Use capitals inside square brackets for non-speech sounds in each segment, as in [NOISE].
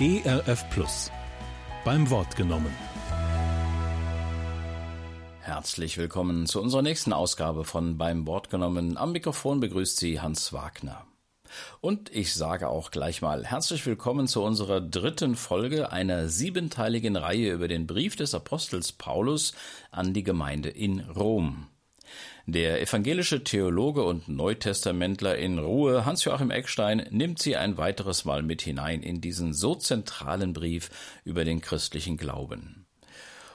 ERF Plus. Beim Wort genommen. Herzlich willkommen zu unserer nächsten Ausgabe von Beim Wort genommen. Am Mikrofon begrüßt Sie Hans Wagner. Und ich sage auch gleich mal herzlich willkommen zu unserer dritten Folge einer siebenteiligen Reihe über den Brief des Apostels Paulus an die Gemeinde in Rom. Der evangelische Theologe und Neutestamentler in Ruhe Hans-Joachim Eckstein nimmt sie ein weiteres Mal mit hinein in diesen so zentralen Brief über den christlichen Glauben.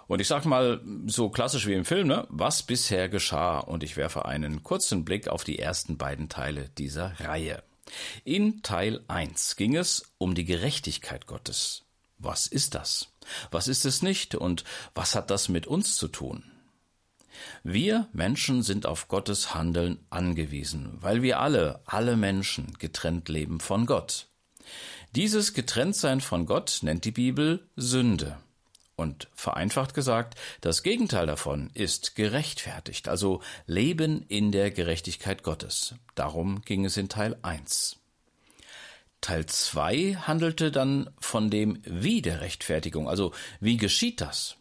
Und ich sag mal, so klassisch wie im Film, ne? was bisher geschah, und ich werfe einen kurzen Blick auf die ersten beiden Teile dieser Reihe. In Teil 1 ging es um die Gerechtigkeit Gottes. Was ist das? Was ist es nicht? Und was hat das mit uns zu tun? Wir Menschen sind auf Gottes Handeln angewiesen, weil wir alle, alle Menschen, getrennt leben von Gott. Dieses Getrenntsein von Gott nennt die Bibel Sünde. Und vereinfacht gesagt, das Gegenteil davon ist gerechtfertigt, also Leben in der Gerechtigkeit Gottes. Darum ging es in Teil 1. Teil 2 handelte dann von dem Wie der Rechtfertigung, also wie geschieht das?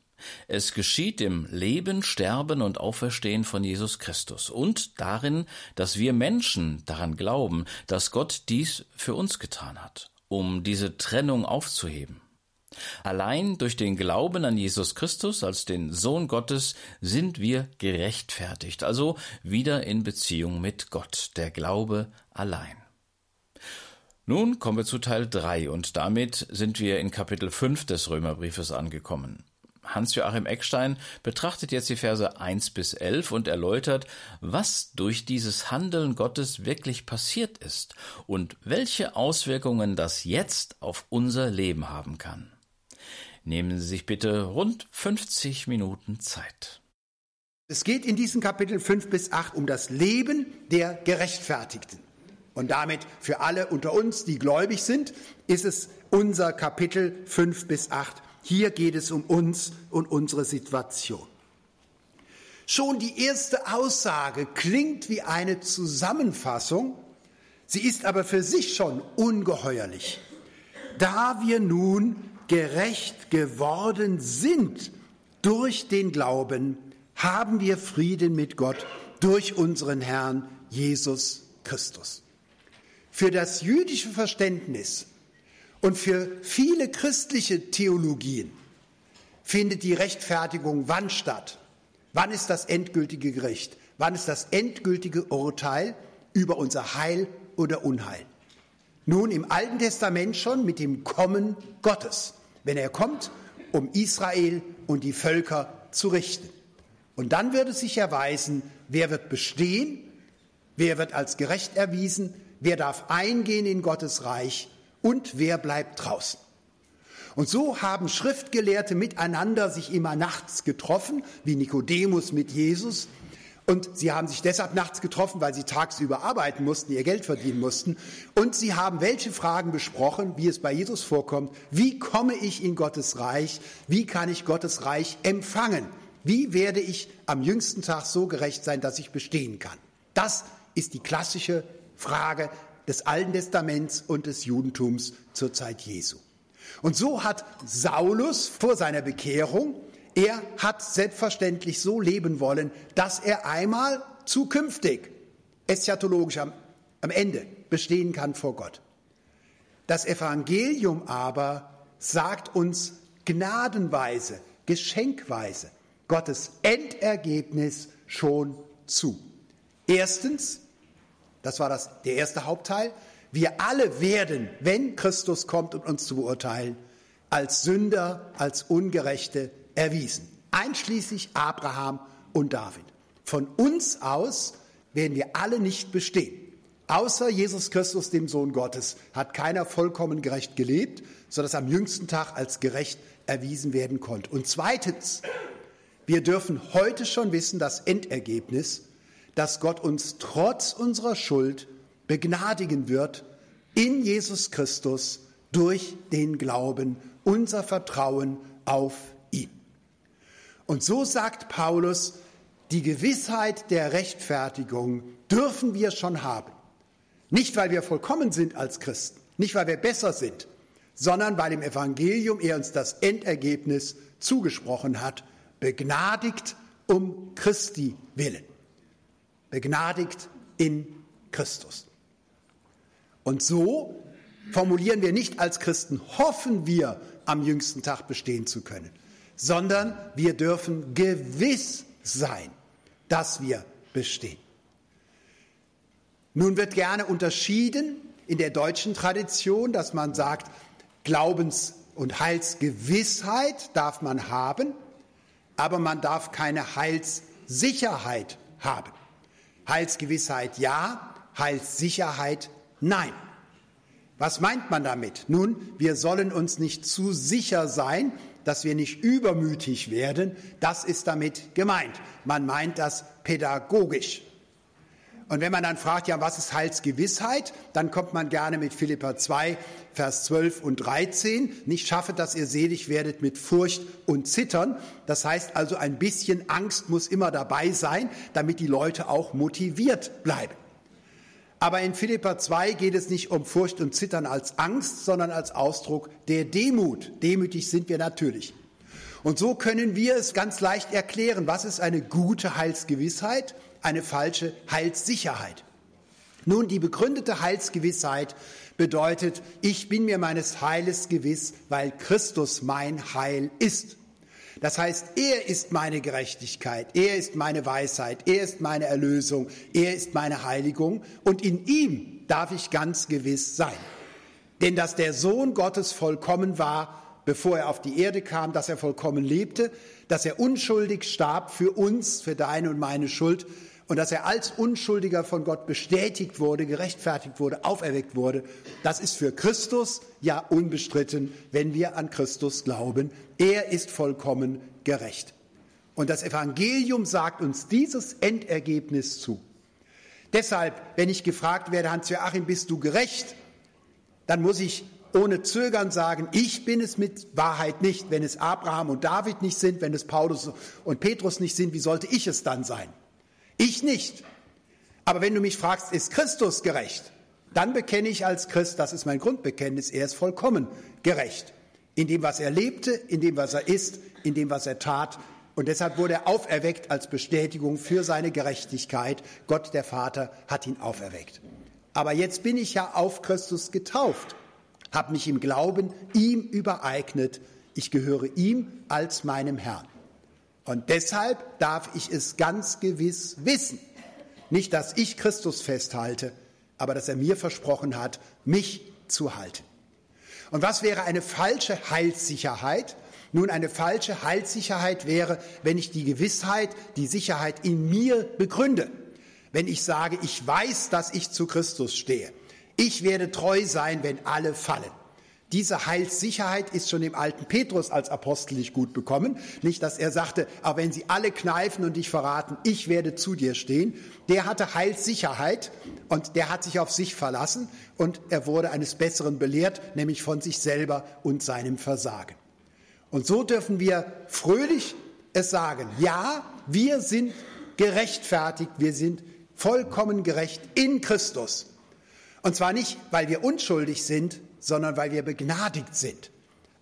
Es geschieht im Leben, Sterben und Auferstehen von Jesus Christus und darin, dass wir Menschen daran glauben, dass Gott dies für uns getan hat, um diese Trennung aufzuheben. Allein durch den Glauben an Jesus Christus als den Sohn Gottes sind wir gerechtfertigt, also wieder in Beziehung mit Gott, der Glaube allein. Nun kommen wir zu Teil 3 und damit sind wir in Kapitel 5 des Römerbriefes angekommen. Hans-Joachim Eckstein betrachtet jetzt die Verse 1 bis 11 und erläutert, was durch dieses Handeln Gottes wirklich passiert ist und welche Auswirkungen das jetzt auf unser Leben haben kann. Nehmen Sie sich bitte rund 50 Minuten Zeit. Es geht in diesem Kapitel 5 bis 8 um das Leben der Gerechtfertigten. Und damit für alle unter uns, die gläubig sind, ist es unser Kapitel 5 bis 8 hier geht es um uns und unsere Situation. Schon die erste Aussage klingt wie eine Zusammenfassung, sie ist aber für sich schon ungeheuerlich. Da wir nun gerecht geworden sind durch den Glauben, haben wir Frieden mit Gott durch unseren Herrn Jesus Christus. Für das jüdische Verständnis und für viele christliche Theologien findet die Rechtfertigung wann statt? Wann ist das endgültige Gericht? Wann ist das endgültige Urteil über unser Heil oder Unheil? Nun im Alten Testament schon mit dem Kommen Gottes, wenn er kommt, um Israel und die Völker zu richten. Und dann wird es sich erweisen, wer wird bestehen, wer wird als gerecht erwiesen, wer darf eingehen in Gottes Reich und wer bleibt draußen. Und so haben Schriftgelehrte miteinander sich immer nachts getroffen, wie Nikodemus mit Jesus. Und sie haben sich deshalb nachts getroffen, weil sie tagsüber arbeiten mussten, ihr Geld verdienen mussten. Und sie haben welche Fragen besprochen, wie es bei Jesus vorkommt. Wie komme ich in Gottes Reich? Wie kann ich Gottes Reich empfangen? Wie werde ich am jüngsten Tag so gerecht sein, dass ich bestehen kann? Das ist die klassische Frage des Alten Testaments und des Judentums zur Zeit Jesu. Und so hat Saulus vor seiner Bekehrung, er hat selbstverständlich so leben wollen, dass er einmal zukünftig eschatologisch am, am Ende bestehen kann vor Gott. Das Evangelium aber sagt uns gnadenweise, geschenkweise Gottes Endergebnis schon zu. Erstens, das war das, der erste Hauptteil. Wir alle werden, wenn Christus kommt, um uns zu beurteilen, als Sünder, als Ungerechte erwiesen. Einschließlich Abraham und David. Von uns aus werden wir alle nicht bestehen. Außer Jesus Christus, dem Sohn Gottes, hat keiner vollkommen gerecht gelebt, sodass am jüngsten Tag als gerecht erwiesen werden konnte. Und zweitens, wir dürfen heute schon wissen, das Endergebnis, dass Gott uns trotz unserer Schuld begnadigen wird in Jesus Christus durch den Glauben, unser Vertrauen auf ihn. Und so sagt Paulus, die Gewissheit der Rechtfertigung dürfen wir schon haben. Nicht, weil wir vollkommen sind als Christen, nicht, weil wir besser sind, sondern weil im Evangelium er uns das Endergebnis zugesprochen hat, begnadigt um Christi willen. Begnadigt in Christus. Und so formulieren wir nicht als Christen, hoffen wir am jüngsten Tag bestehen zu können, sondern wir dürfen gewiss sein, dass wir bestehen. Nun wird gerne unterschieden in der deutschen Tradition, dass man sagt, Glaubens- und Heilsgewissheit darf man haben, aber man darf keine Heilssicherheit haben. Heilsgewissheit ja, Heilssicherheit nein. Was meint man damit? Nun, wir sollen uns nicht zu sicher sein, dass wir nicht übermütig werden. Das ist damit gemeint. Man meint das pädagogisch. Und wenn man dann fragt, ja, was ist Heilsgewissheit, dann kommt man gerne mit Philippa 2, Vers 12 und 13. Nicht schaffe, dass ihr selig werdet mit Furcht und Zittern. Das heißt also, ein bisschen Angst muss immer dabei sein, damit die Leute auch motiviert bleiben. Aber in Philippa 2 geht es nicht um Furcht und Zittern als Angst, sondern als Ausdruck der Demut. Demütig sind wir natürlich. Und so können wir es ganz leicht erklären, was ist eine gute Heilsgewissheit eine falsche Heilssicherheit. Nun, die begründete Heilsgewissheit bedeutet, ich bin mir meines Heiles gewiss, weil Christus mein Heil ist. Das heißt, er ist meine Gerechtigkeit, er ist meine Weisheit, er ist meine Erlösung, er ist meine Heiligung und in ihm darf ich ganz gewiss sein. Denn dass der Sohn Gottes vollkommen war, bevor er auf die Erde kam, dass er vollkommen lebte, dass er unschuldig starb für uns, für deine und meine Schuld, und dass er als Unschuldiger von Gott bestätigt wurde, gerechtfertigt wurde, auferweckt wurde, das ist für Christus ja unbestritten, wenn wir an Christus glauben. Er ist vollkommen gerecht. Und das Evangelium sagt uns dieses Endergebnis zu. Deshalb, wenn ich gefragt werde, Hans-Joachim, bist du gerecht? Dann muss ich ohne Zögern sagen, ich bin es mit Wahrheit nicht. Wenn es Abraham und David nicht sind, wenn es Paulus und Petrus nicht sind, wie sollte ich es dann sein? Ich nicht. Aber wenn du mich fragst, ist Christus gerecht? Dann bekenne ich als Christ, das ist mein Grundbekenntnis, er ist vollkommen gerecht. In dem, was er lebte, in dem, was er ist, in dem, was er tat. Und deshalb wurde er auferweckt als Bestätigung für seine Gerechtigkeit. Gott, der Vater, hat ihn auferweckt. Aber jetzt bin ich ja auf Christus getauft, habe mich im Glauben ihm übereignet. Ich gehöre ihm als meinem Herrn. Und deshalb darf ich es ganz gewiss wissen. Nicht, dass ich Christus festhalte, aber dass er mir versprochen hat, mich zu halten. Und was wäre eine falsche Heilssicherheit? Nun, eine falsche Heilssicherheit wäre, wenn ich die Gewissheit, die Sicherheit in mir begründe. Wenn ich sage, ich weiß, dass ich zu Christus stehe. Ich werde treu sein, wenn alle fallen. Diese Heilssicherheit ist schon dem alten Petrus als Apostel nicht gut bekommen. Nicht, dass er sagte, aber wenn sie alle kneifen und dich verraten, ich werde zu dir stehen. Der hatte Heilssicherheit und der hat sich auf sich verlassen und er wurde eines Besseren belehrt, nämlich von sich selber und seinem Versagen. Und so dürfen wir fröhlich es sagen, ja, wir sind gerechtfertigt, wir sind vollkommen gerecht in Christus. Und zwar nicht, weil wir unschuldig sind, sondern weil wir begnadigt sind.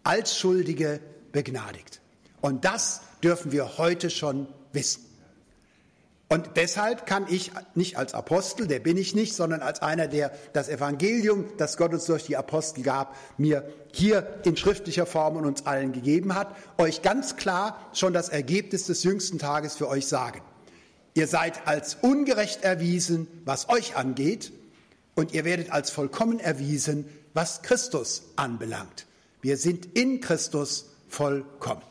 Als Schuldige begnadigt. Und das dürfen wir heute schon wissen. Und deshalb kann ich nicht als Apostel, der bin ich nicht, sondern als einer, der das Evangelium, das Gott uns durch die Apostel gab, mir hier in schriftlicher Form und uns allen gegeben hat, euch ganz klar schon das Ergebnis des jüngsten Tages für euch sagen. Ihr seid als ungerecht erwiesen, was euch angeht, und ihr werdet als vollkommen erwiesen, was Christus anbelangt. Wir sind in Christus vollkommen.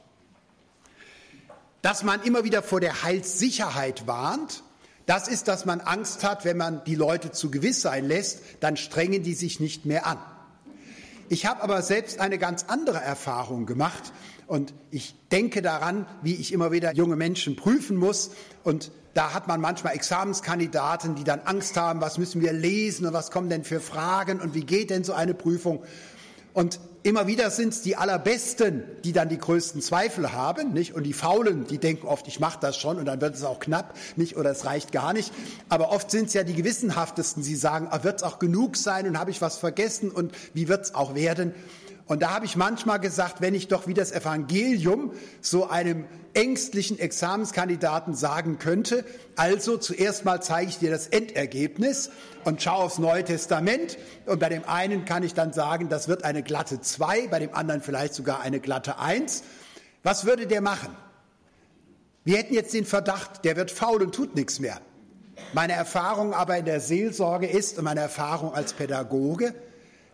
Dass man immer wieder vor der Heilssicherheit warnt, das ist, dass man Angst hat, wenn man die Leute zu gewiss sein lässt, dann strengen die sich nicht mehr an. Ich habe aber selbst eine ganz andere Erfahrung gemacht und ich denke daran, wie ich immer wieder junge Menschen prüfen muss und da hat man manchmal Examenskandidaten, die dann Angst haben, was müssen wir lesen und was kommen denn für Fragen und wie geht denn so eine Prüfung. Und immer wieder sind es die Allerbesten, die dann die größten Zweifel haben, nicht? Und die Faulen, die denken oft, ich mache das schon und dann wird es auch knapp, nicht? Oder es reicht gar nicht. Aber oft sind es ja die gewissenhaftesten, die sagen, ah, wird es auch genug sein und habe ich was vergessen und wie wird es auch werden? Und da habe ich manchmal gesagt, wenn ich doch wie das Evangelium so einem ängstlichen Examenskandidaten sagen könnte, also zuerst mal zeige ich dir das Endergebnis und schau aufs Neue Testament. Und bei dem einen kann ich dann sagen, das wird eine glatte 2, bei dem anderen vielleicht sogar eine glatte 1. Was würde der machen? Wir hätten jetzt den Verdacht, der wird faul und tut nichts mehr. Meine Erfahrung aber in der Seelsorge ist und meine Erfahrung als Pädagoge,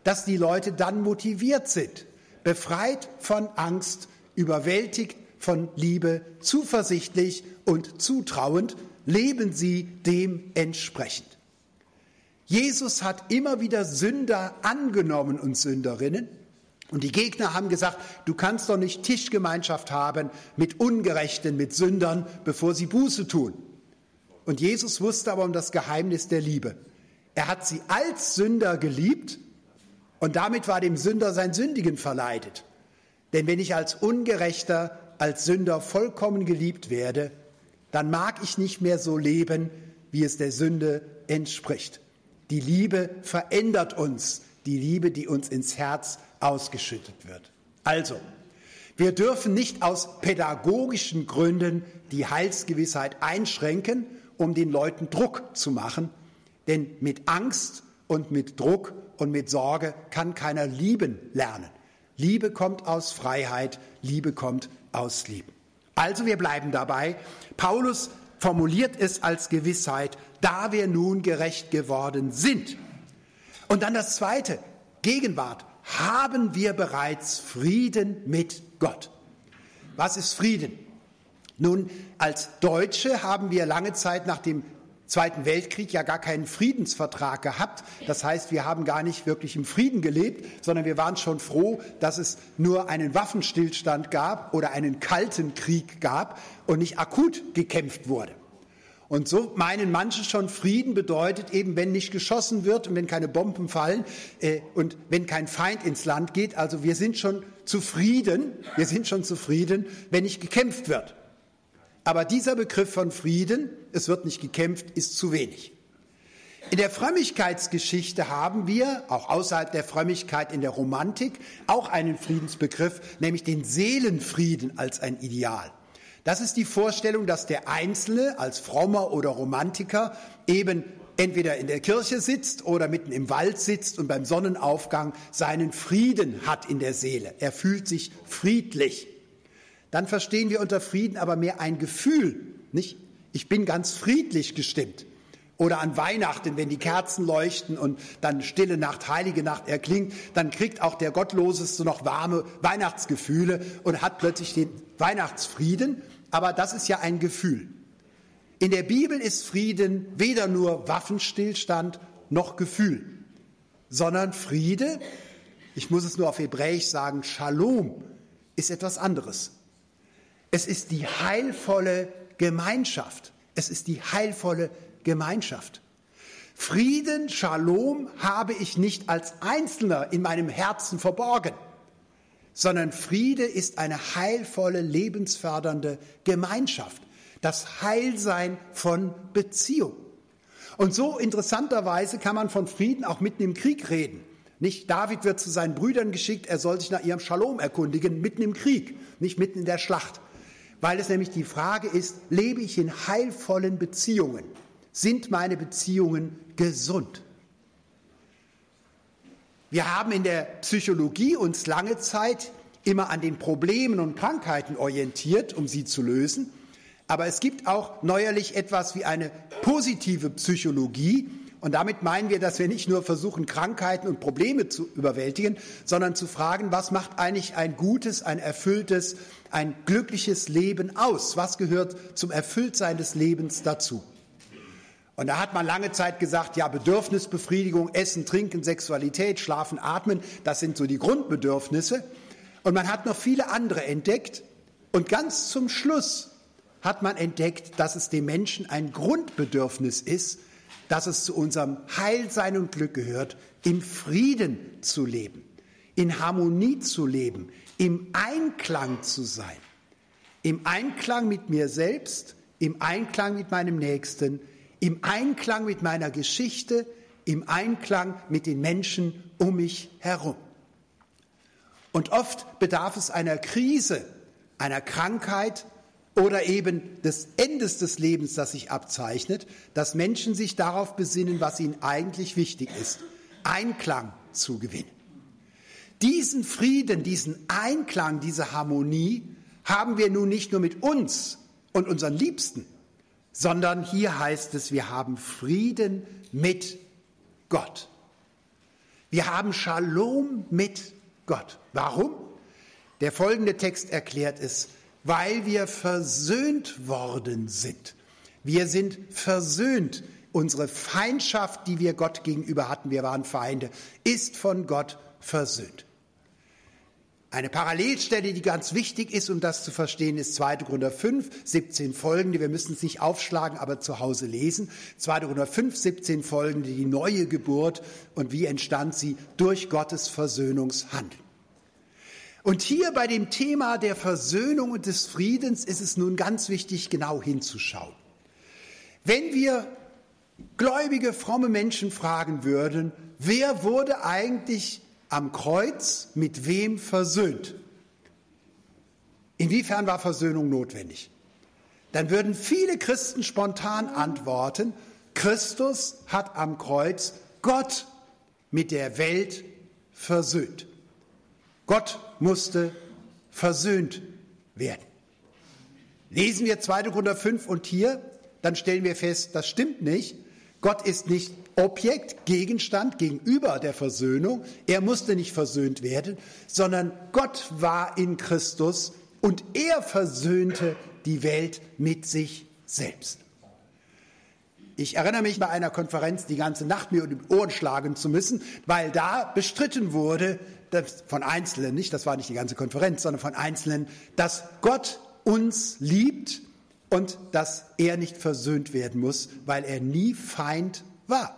dass die Leute dann motiviert sind, befreit von Angst, überwältigt von Liebe, zuversichtlich und zutrauend, leben sie dementsprechend. Jesus hat immer wieder Sünder angenommen und Sünderinnen. Und die Gegner haben gesagt, du kannst doch nicht Tischgemeinschaft haben mit Ungerechten, mit Sündern, bevor sie Buße tun. Und Jesus wusste aber um das Geheimnis der Liebe. Er hat sie als Sünder geliebt und damit war dem Sünder sein Sündigen verleidet. Denn wenn ich als Ungerechter, als Sünder vollkommen geliebt werde, dann mag ich nicht mehr so leben, wie es der Sünde entspricht. Die Liebe verändert uns, die Liebe, die uns ins Herz ausgeschüttet wird. Also, wir dürfen nicht aus pädagogischen Gründen die Heilsgewissheit einschränken, um den Leuten Druck zu machen, denn mit Angst und mit Druck und mit Sorge kann keiner lieben lernen. Liebe kommt aus Freiheit, Liebe kommt aus Lieben. Also wir bleiben dabei. Paulus formuliert es als Gewissheit, da wir nun gerecht geworden sind. Und dann das Zweite, Gegenwart, haben wir bereits Frieden mit Gott. Was ist Frieden? Nun, als Deutsche haben wir lange Zeit nach dem Zweiten Weltkrieg ja gar keinen Friedensvertrag gehabt. Das heißt, wir haben gar nicht wirklich im Frieden gelebt, sondern wir waren schon froh, dass es nur einen Waffenstillstand gab oder einen kalten Krieg gab und nicht akut gekämpft wurde. Und so meinen manche schon, Frieden bedeutet eben, wenn nicht geschossen wird und wenn keine Bomben fallen äh, und wenn kein Feind ins Land geht. Also wir sind schon zufrieden, wir sind schon zufrieden, wenn nicht gekämpft wird. Aber dieser Begriff von Frieden, es wird nicht gekämpft, ist zu wenig. In der Frömmigkeitsgeschichte haben wir, auch außerhalb der Frömmigkeit in der Romantik, auch einen Friedensbegriff, nämlich den Seelenfrieden als ein Ideal. Das ist die Vorstellung, dass der Einzelne als Frommer oder Romantiker eben entweder in der Kirche sitzt oder mitten im Wald sitzt und beim Sonnenaufgang seinen Frieden hat in der Seele. Er fühlt sich friedlich dann verstehen wir unter Frieden aber mehr ein Gefühl, nicht? Ich bin ganz friedlich gestimmt. Oder an Weihnachten, wenn die Kerzen leuchten und dann Stille Nacht, Heilige Nacht erklingt, dann kriegt auch der Gottloseste noch warme Weihnachtsgefühle und hat plötzlich den Weihnachtsfrieden. Aber das ist ja ein Gefühl. In der Bibel ist Frieden weder nur Waffenstillstand noch Gefühl, sondern Friede, ich muss es nur auf Hebräisch sagen, Shalom, ist etwas anderes. Es ist die heilvolle Gemeinschaft. Es ist die heilvolle Gemeinschaft. Frieden, Shalom habe ich nicht als Einzelner in meinem Herzen verborgen, sondern Friede ist eine heilvolle, lebensfördernde Gemeinschaft, das Heilsein von Beziehung. Und so interessanterweise kann man von Frieden auch mitten im Krieg reden. Nicht David wird zu seinen Brüdern geschickt, er soll sich nach ihrem Shalom erkundigen, mitten im Krieg, nicht mitten in der Schlacht weil es nämlich die Frage ist, lebe ich in heilvollen Beziehungen? Sind meine Beziehungen gesund? Wir haben in der Psychologie uns lange Zeit immer an den Problemen und Krankheiten orientiert, um sie zu lösen. Aber es gibt auch neuerlich etwas wie eine positive Psychologie, und damit meinen wir, dass wir nicht nur versuchen, Krankheiten und Probleme zu überwältigen, sondern zu fragen, was macht eigentlich ein gutes, ein erfülltes, ein glückliches Leben aus? Was gehört zum Erfülltsein des Lebens dazu? Und da hat man lange Zeit gesagt, ja, Bedürfnisbefriedigung, Essen, Trinken, Sexualität, Schlafen, Atmen, das sind so die Grundbedürfnisse. Und man hat noch viele andere entdeckt. Und ganz zum Schluss hat man entdeckt, dass es dem Menschen ein Grundbedürfnis ist, dass es zu unserem Heilsein und Glück gehört, im Frieden zu leben. in Harmonie zu leben, im Einklang zu sein, im Einklang mit mir selbst, im Einklang mit meinem Nächsten, im Einklang mit meiner Geschichte, im Einklang mit den Menschen um mich herum. Und oft bedarf es einer Krise, einer Krankheit oder eben des Endes des Lebens, das sich abzeichnet, dass Menschen sich darauf besinnen, was ihnen eigentlich wichtig ist, Einklang zu gewinnen. Diesen Frieden, diesen Einklang, diese Harmonie haben wir nun nicht nur mit uns und unseren Liebsten, sondern hier heißt es, wir haben Frieden mit Gott. Wir haben Shalom mit Gott. Warum? Der folgende Text erklärt es, weil wir versöhnt worden sind. Wir sind versöhnt. Unsere Feindschaft, die wir Gott gegenüber hatten, wir waren Feinde, ist von Gott versöhnt. Eine Parallelstelle, die ganz wichtig ist, um das zu verstehen, ist 2. Korinther 5, 17 folgende. Wir müssen es nicht aufschlagen, aber zu Hause lesen. 2. Korinther 5, 17 folgende, die neue Geburt und wie entstand sie durch Gottes Versöhnungshandeln. Und hier bei dem Thema der Versöhnung und des Friedens ist es nun ganz wichtig, genau hinzuschauen. Wenn wir gläubige, fromme Menschen fragen würden, wer wurde eigentlich am Kreuz mit wem versöhnt? Inwiefern war Versöhnung notwendig? Dann würden viele Christen spontan antworten, Christus hat am Kreuz Gott mit der Welt versöhnt. Gott musste versöhnt werden. Lesen wir 2. Korinther 5 und hier, dann stellen wir fest, das stimmt nicht. Gott ist nicht Objekt, Gegenstand gegenüber der Versöhnung. Er musste nicht versöhnt werden, sondern Gott war in Christus und er versöhnte die Welt mit sich selbst. Ich erinnere mich bei einer Konferenz die ganze Nacht mir um die Ohren schlagen zu müssen, weil da bestritten wurde, von Einzelnen, nicht, das war nicht die ganze Konferenz, sondern von Einzelnen, dass Gott uns liebt und dass er nicht versöhnt werden muss, weil er nie Feind war.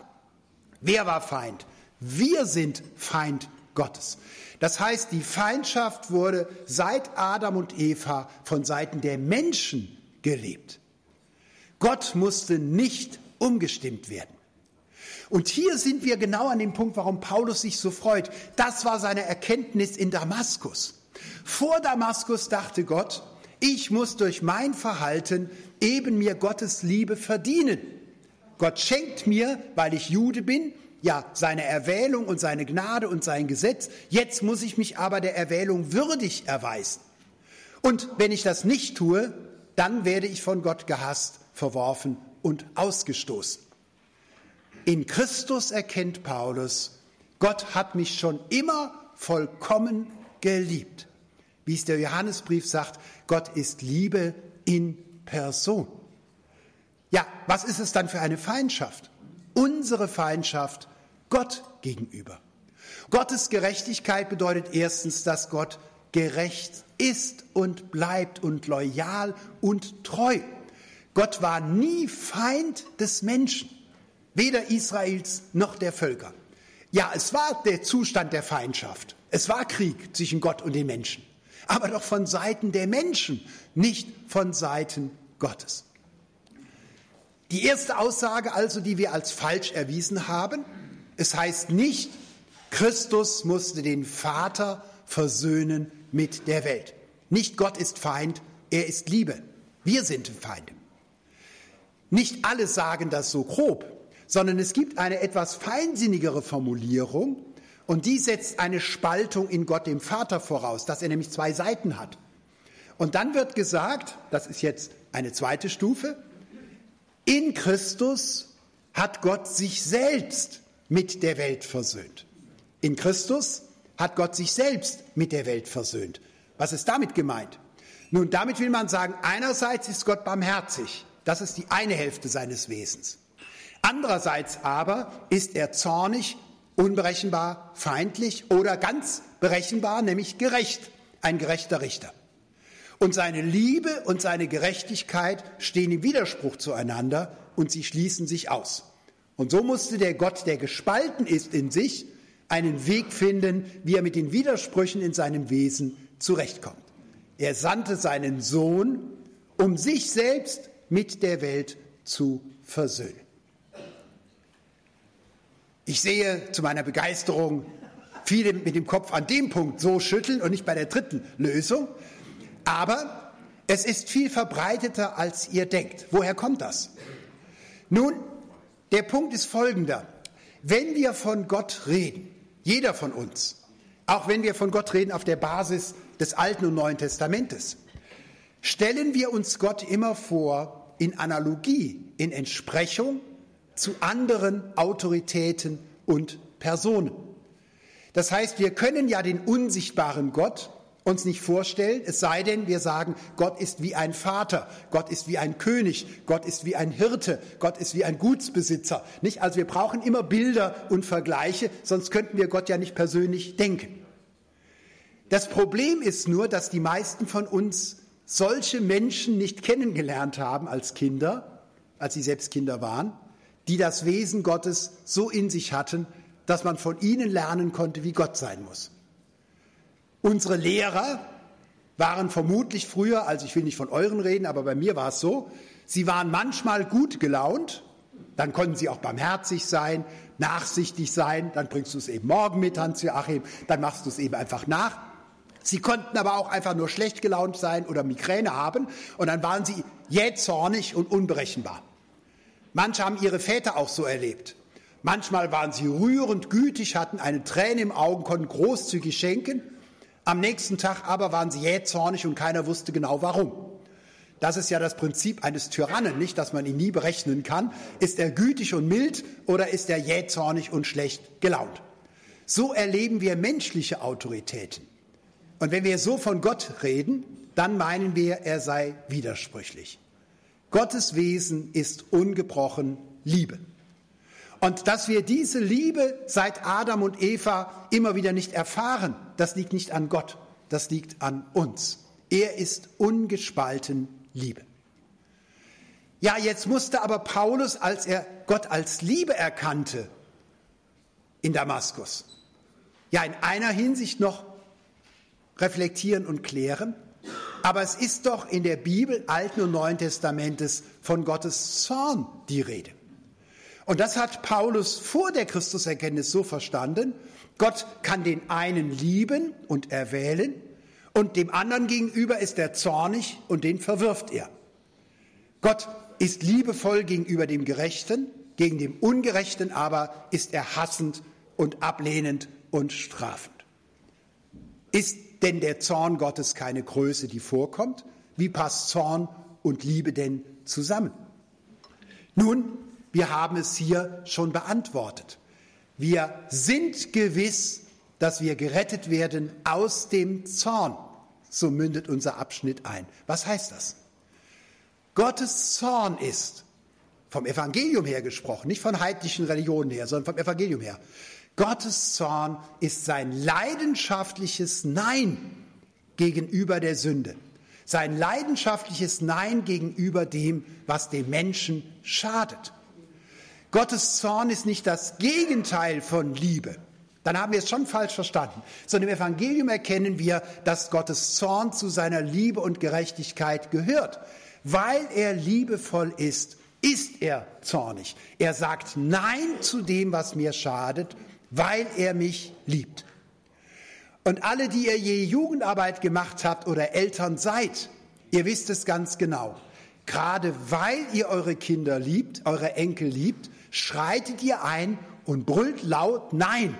Wer war Feind? Wir sind Feind Gottes. Das heißt, die Feindschaft wurde seit Adam und Eva von Seiten der Menschen gelebt. Gott musste nicht umgestimmt werden. Und hier sind wir genau an dem Punkt, warum Paulus sich so freut. Das war seine Erkenntnis in Damaskus. Vor Damaskus dachte Gott, ich muss durch mein Verhalten eben mir Gottes Liebe verdienen. Gott schenkt mir, weil ich Jude bin, ja, seine Erwählung und seine Gnade und sein Gesetz. Jetzt muss ich mich aber der Erwählung würdig erweisen. Und wenn ich das nicht tue, dann werde ich von Gott gehasst, verworfen und ausgestoßen. In Christus erkennt Paulus, Gott hat mich schon immer vollkommen geliebt. Wie es der Johannesbrief sagt, Gott ist Liebe in Person. Ja, was ist es dann für eine Feindschaft? Unsere Feindschaft Gott gegenüber. Gottes Gerechtigkeit bedeutet erstens, dass Gott gerecht ist und bleibt und loyal und treu. Gott war nie Feind des Menschen, weder Israels noch der Völker. Ja, es war der Zustand der Feindschaft. Es war Krieg zwischen Gott und den Menschen, aber doch von Seiten der Menschen, nicht von Seiten Gottes. Die erste Aussage also, die wir als falsch erwiesen haben, es heißt nicht, Christus musste den Vater versöhnen mit der Welt. Nicht Gott ist Feind, er ist Liebe. Wir sind Feinde. Nicht alle sagen das so grob, sondern es gibt eine etwas feinsinnigere Formulierung und die setzt eine Spaltung in Gott dem Vater voraus, dass er nämlich zwei Seiten hat. Und dann wird gesagt, das ist jetzt eine zweite Stufe, in Christus hat Gott sich selbst mit der Welt versöhnt. In Christus hat Gott sich selbst mit der Welt versöhnt. Was ist damit gemeint? Nun, damit will man sagen, einerseits ist Gott barmherzig. Das ist die eine Hälfte seines Wesens. Andererseits aber ist er zornig, unberechenbar, feindlich oder ganz berechenbar, nämlich gerecht, ein gerechter Richter. Und seine Liebe und seine Gerechtigkeit stehen im Widerspruch zueinander und sie schließen sich aus. Und so musste der Gott, der gespalten ist in sich, einen Weg finden, wie er mit den Widersprüchen in seinem Wesen zurechtkommt. Er sandte seinen Sohn, um sich selbst mit der Welt zu versöhnen. Ich sehe zu meiner Begeisterung viele mit dem Kopf an dem Punkt so schütteln und nicht bei der dritten Lösung. Aber es ist viel verbreiteter, als ihr denkt. Woher kommt das? Nun, der Punkt ist folgender. Wenn wir von Gott reden, jeder von uns, auch wenn wir von Gott reden auf der Basis des Alten und Neuen Testamentes, stellen wir uns Gott immer vor in Analogie, in Entsprechung zu anderen Autoritäten und Personen. Das heißt, wir können ja den unsichtbaren Gott uns nicht vorstellen, es sei denn, wir sagen, Gott ist wie ein Vater, Gott ist wie ein König, Gott ist wie ein Hirte, Gott ist wie ein Gutsbesitzer. Nicht? Also wir brauchen immer Bilder und Vergleiche, sonst könnten wir Gott ja nicht persönlich denken. Das Problem ist nur, dass die meisten von uns solche Menschen nicht kennengelernt haben als Kinder, als sie selbst Kinder waren, die das Wesen Gottes so in sich hatten, dass man von ihnen lernen konnte, wie Gott sein muss. Unsere Lehrer waren vermutlich früher, also ich will nicht von euren reden, aber bei mir war es so, sie waren manchmal gut gelaunt, dann konnten sie auch barmherzig sein, nachsichtig sein, dann bringst du es eben morgen mit, Hans-Joachim, dann machst du es eben einfach nach. Sie konnten aber auch einfach nur schlecht gelaunt sein oder Migräne haben und dann waren sie jähzornig und unberechenbar. Manche haben ihre Väter auch so erlebt. Manchmal waren sie rührend gütig, hatten eine Träne im Augen, konnten großzügig schenken. Am nächsten Tag aber waren sie jähzornig und keiner wusste genau warum. Das ist ja das Prinzip eines Tyrannen, nicht, dass man ihn nie berechnen kann. Ist er gütig und mild oder ist er jähzornig und schlecht gelaunt? So erleben wir menschliche Autoritäten. Und wenn wir so von Gott reden, dann meinen wir, er sei widersprüchlich. Gottes Wesen ist ungebrochen Liebe. Und dass wir diese Liebe seit Adam und Eva immer wieder nicht erfahren, das liegt nicht an Gott, das liegt an uns. Er ist ungespalten Liebe. Ja, jetzt musste aber Paulus, als er Gott als Liebe erkannte in Damaskus, ja in einer Hinsicht noch reflektieren und klären, aber es ist doch in der Bibel, Alten und Neuen Testamentes, von Gottes Zorn die Rede. Und das hat Paulus vor der Christuserkenntnis so verstanden. Gott kann den einen lieben und erwählen und dem anderen gegenüber ist er zornig und den verwirft er. Gott ist liebevoll gegenüber dem Gerechten, gegen dem Ungerechten aber ist er hassend und ablehnend und strafend. Ist denn der Zorn Gottes keine Größe, die vorkommt? Wie passt Zorn und Liebe denn zusammen? Nun, wir haben es hier schon beantwortet. Wir sind gewiss, dass wir gerettet werden aus dem Zorn. So mündet unser Abschnitt ein. Was heißt das? Gottes Zorn ist, vom Evangelium her gesprochen, nicht von heidnischen Religionen her, sondern vom Evangelium her. Gottes Zorn ist sein leidenschaftliches Nein gegenüber der Sünde. Sein leidenschaftliches Nein gegenüber dem, was dem Menschen schadet. Gottes Zorn ist nicht das Gegenteil von Liebe. Dann haben wir es schon falsch verstanden. Sondern im Evangelium erkennen wir, dass Gottes Zorn zu seiner Liebe und Gerechtigkeit gehört. Weil er liebevoll ist, ist er zornig. Er sagt Nein zu dem, was mir schadet, weil er mich liebt. Und alle, die ihr je Jugendarbeit gemacht habt oder Eltern seid, ihr wisst es ganz genau. Gerade weil ihr eure Kinder liebt, eure Enkel liebt, schreitet ihr ein und brüllt laut Nein,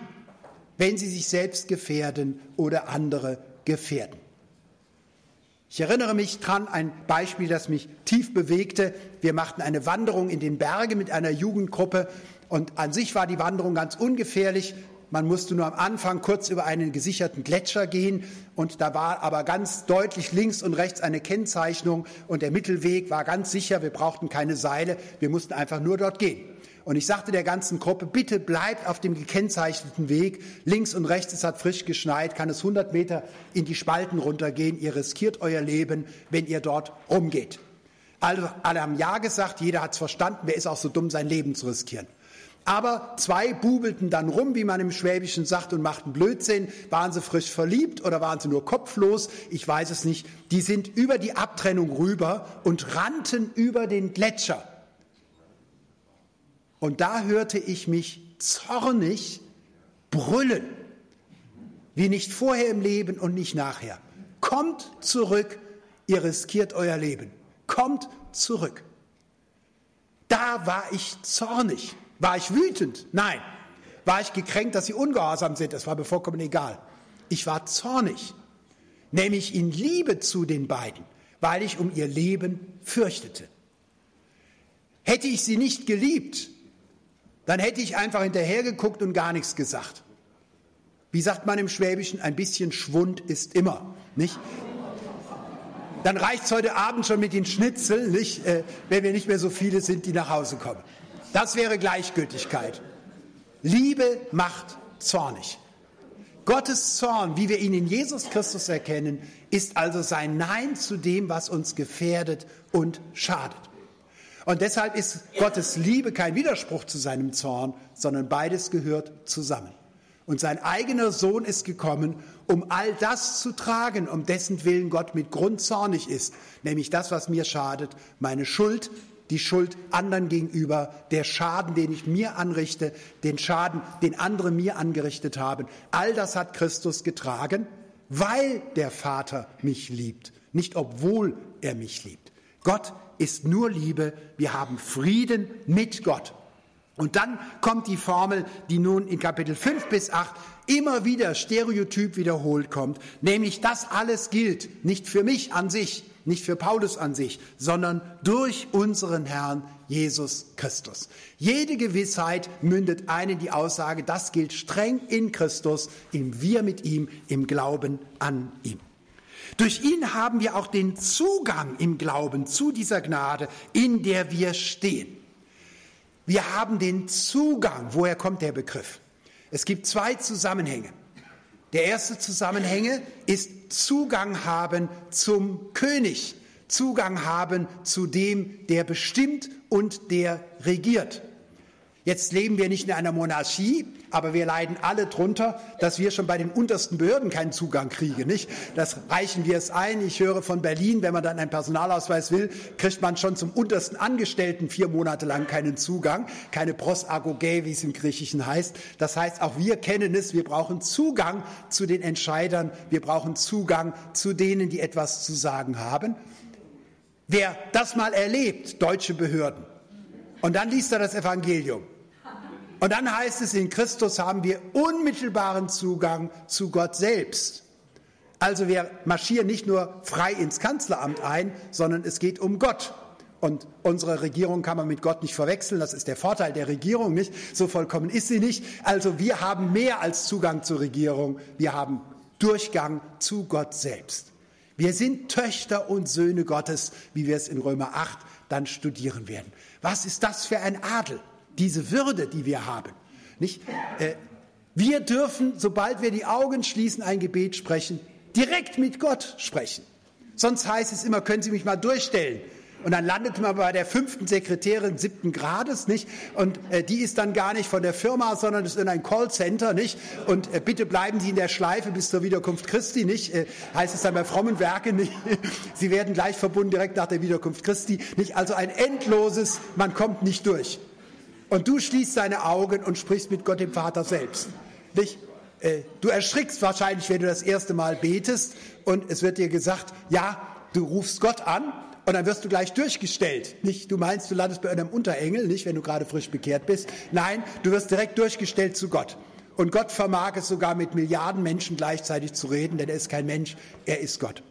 wenn sie sich selbst gefährden oder andere gefährden. Ich erinnere mich dran, ein Beispiel, das mich tief bewegte. Wir machten eine Wanderung in den Bergen mit einer Jugendgruppe und an sich war die Wanderung ganz ungefährlich. Man musste nur am Anfang kurz über einen gesicherten Gletscher gehen und da war aber ganz deutlich links und rechts eine Kennzeichnung und der Mittelweg war ganz sicher. Wir brauchten keine Seile, wir mussten einfach nur dort gehen. Und ich sagte der ganzen Gruppe, bitte bleibt auf dem gekennzeichneten Weg. Links und rechts, es hat frisch geschneit, kann es 100 Meter in die Spalten runtergehen. Ihr riskiert euer Leben, wenn ihr dort rumgeht. Alle, alle haben Ja gesagt, jeder hat es verstanden. Wer ist auch so dumm, sein Leben zu riskieren? Aber zwei bubelten dann rum, wie man im Schwäbischen sagt, und machten Blödsinn. Waren sie frisch verliebt oder waren sie nur kopflos? Ich weiß es nicht. Die sind über die Abtrennung rüber und rannten über den Gletscher. Und da hörte ich mich zornig brüllen, wie nicht vorher im Leben und nicht nachher. Kommt zurück, ihr riskiert euer Leben. Kommt zurück. Da war ich zornig. War ich wütend? Nein. War ich gekränkt, dass sie ungehorsam sind? Das war mir vollkommen egal. Ich war zornig, nämlich in Liebe zu den beiden, weil ich um ihr Leben fürchtete. Hätte ich sie nicht geliebt, dann hätte ich einfach hinterhergeguckt und gar nichts gesagt. Wie sagt man im Schwäbischen, ein bisschen Schwund ist immer, nicht? Dann reicht es heute Abend schon mit den Schnitzeln, nicht? Äh, wenn wir nicht mehr so viele sind, die nach Hause kommen. Das wäre Gleichgültigkeit. Liebe macht zornig. Gottes Zorn, wie wir ihn in Jesus Christus erkennen, ist also sein Nein zu dem, was uns gefährdet und schadet. Und deshalb ist Gottes Liebe kein Widerspruch zu seinem Zorn, sondern beides gehört zusammen. Und sein eigener Sohn ist gekommen, um all das zu tragen, um dessen Willen Gott mit Grund zornig ist, nämlich das, was mir schadet, meine Schuld, die Schuld anderen gegenüber, der Schaden, den ich mir anrichte, den Schaden, den andere mir angerichtet haben. All das hat Christus getragen, weil der Vater mich liebt, nicht obwohl er mich liebt. Gott ist nur Liebe, wir haben Frieden mit Gott. Und dann kommt die Formel, die nun in Kapitel 5 bis 8 immer wieder stereotyp wiederholt kommt, nämlich das alles gilt nicht für mich an sich, nicht für Paulus an sich, sondern durch unseren Herrn Jesus Christus. Jede Gewissheit mündet ein in die Aussage, das gilt streng in Christus, im Wir mit ihm, im Glauben an ihm. Durch ihn haben wir auch den Zugang im Glauben zu dieser Gnade, in der wir stehen. Wir haben den Zugang. Woher kommt der Begriff? Es gibt zwei Zusammenhänge. Der erste Zusammenhänge ist Zugang haben zum König, Zugang haben zu dem, der bestimmt und der regiert. Jetzt leben wir nicht in einer Monarchie, aber wir leiden alle drunter, dass wir schon bei den untersten Behörden keinen Zugang kriegen. Nicht? Das reichen wir es ein. Ich höre von Berlin, wenn man dann einen Personalausweis will, kriegt man schon zum untersten Angestellten vier Monate lang keinen Zugang, keine Prosagoge, wie es im Griechischen heißt. Das heißt, auch wir kennen es. Wir brauchen Zugang zu den Entscheidern. Wir brauchen Zugang zu denen, die etwas zu sagen haben. Wer das mal erlebt, deutsche Behörden, und dann liest er das Evangelium und dann heißt es, in Christus haben wir unmittelbaren Zugang zu Gott selbst. Also wir marschieren nicht nur frei ins Kanzleramt ein, sondern es geht um Gott. Und unsere Regierung kann man mit Gott nicht verwechseln. Das ist der Vorteil der Regierung nicht. So vollkommen ist sie nicht. Also wir haben mehr als Zugang zur Regierung. Wir haben Durchgang zu Gott selbst. Wir sind Töchter und Söhne Gottes, wie wir es in Römer 8 dann studieren werden. Was ist das für ein Adel? Diese Würde, die wir haben. Nicht? Äh, wir dürfen, sobald wir die Augen schließen, ein Gebet sprechen, direkt mit Gott sprechen. Sonst heißt es immer, können Sie mich mal durchstellen. Und dann landet man bei der fünften Sekretärin siebten Grades, nicht? Und äh, die ist dann gar nicht von der Firma, sondern ist in ein Callcenter, nicht? Und äh, bitte bleiben Sie in der Schleife bis zur Wiederkunft Christi, nicht? Äh, heißt es dann bei frommen Werken, nicht? [LAUGHS] Sie werden gleich verbunden direkt nach der Wiederkunft Christi, nicht? Also ein endloses, man kommt nicht durch. Und du schließt deine Augen und sprichst mit Gott dem Vater selbst. Nicht? Äh, du erschrickst wahrscheinlich, wenn du das erste Mal betest und es wird dir gesagt, ja, du rufst Gott an und dann wirst du gleich durchgestellt. Nicht, du meinst, du landest bei einem Unterengel, nicht, wenn du gerade frisch bekehrt bist. Nein, du wirst direkt durchgestellt zu Gott. Und Gott vermag es sogar mit Milliarden Menschen gleichzeitig zu reden, denn er ist kein Mensch, er ist Gott.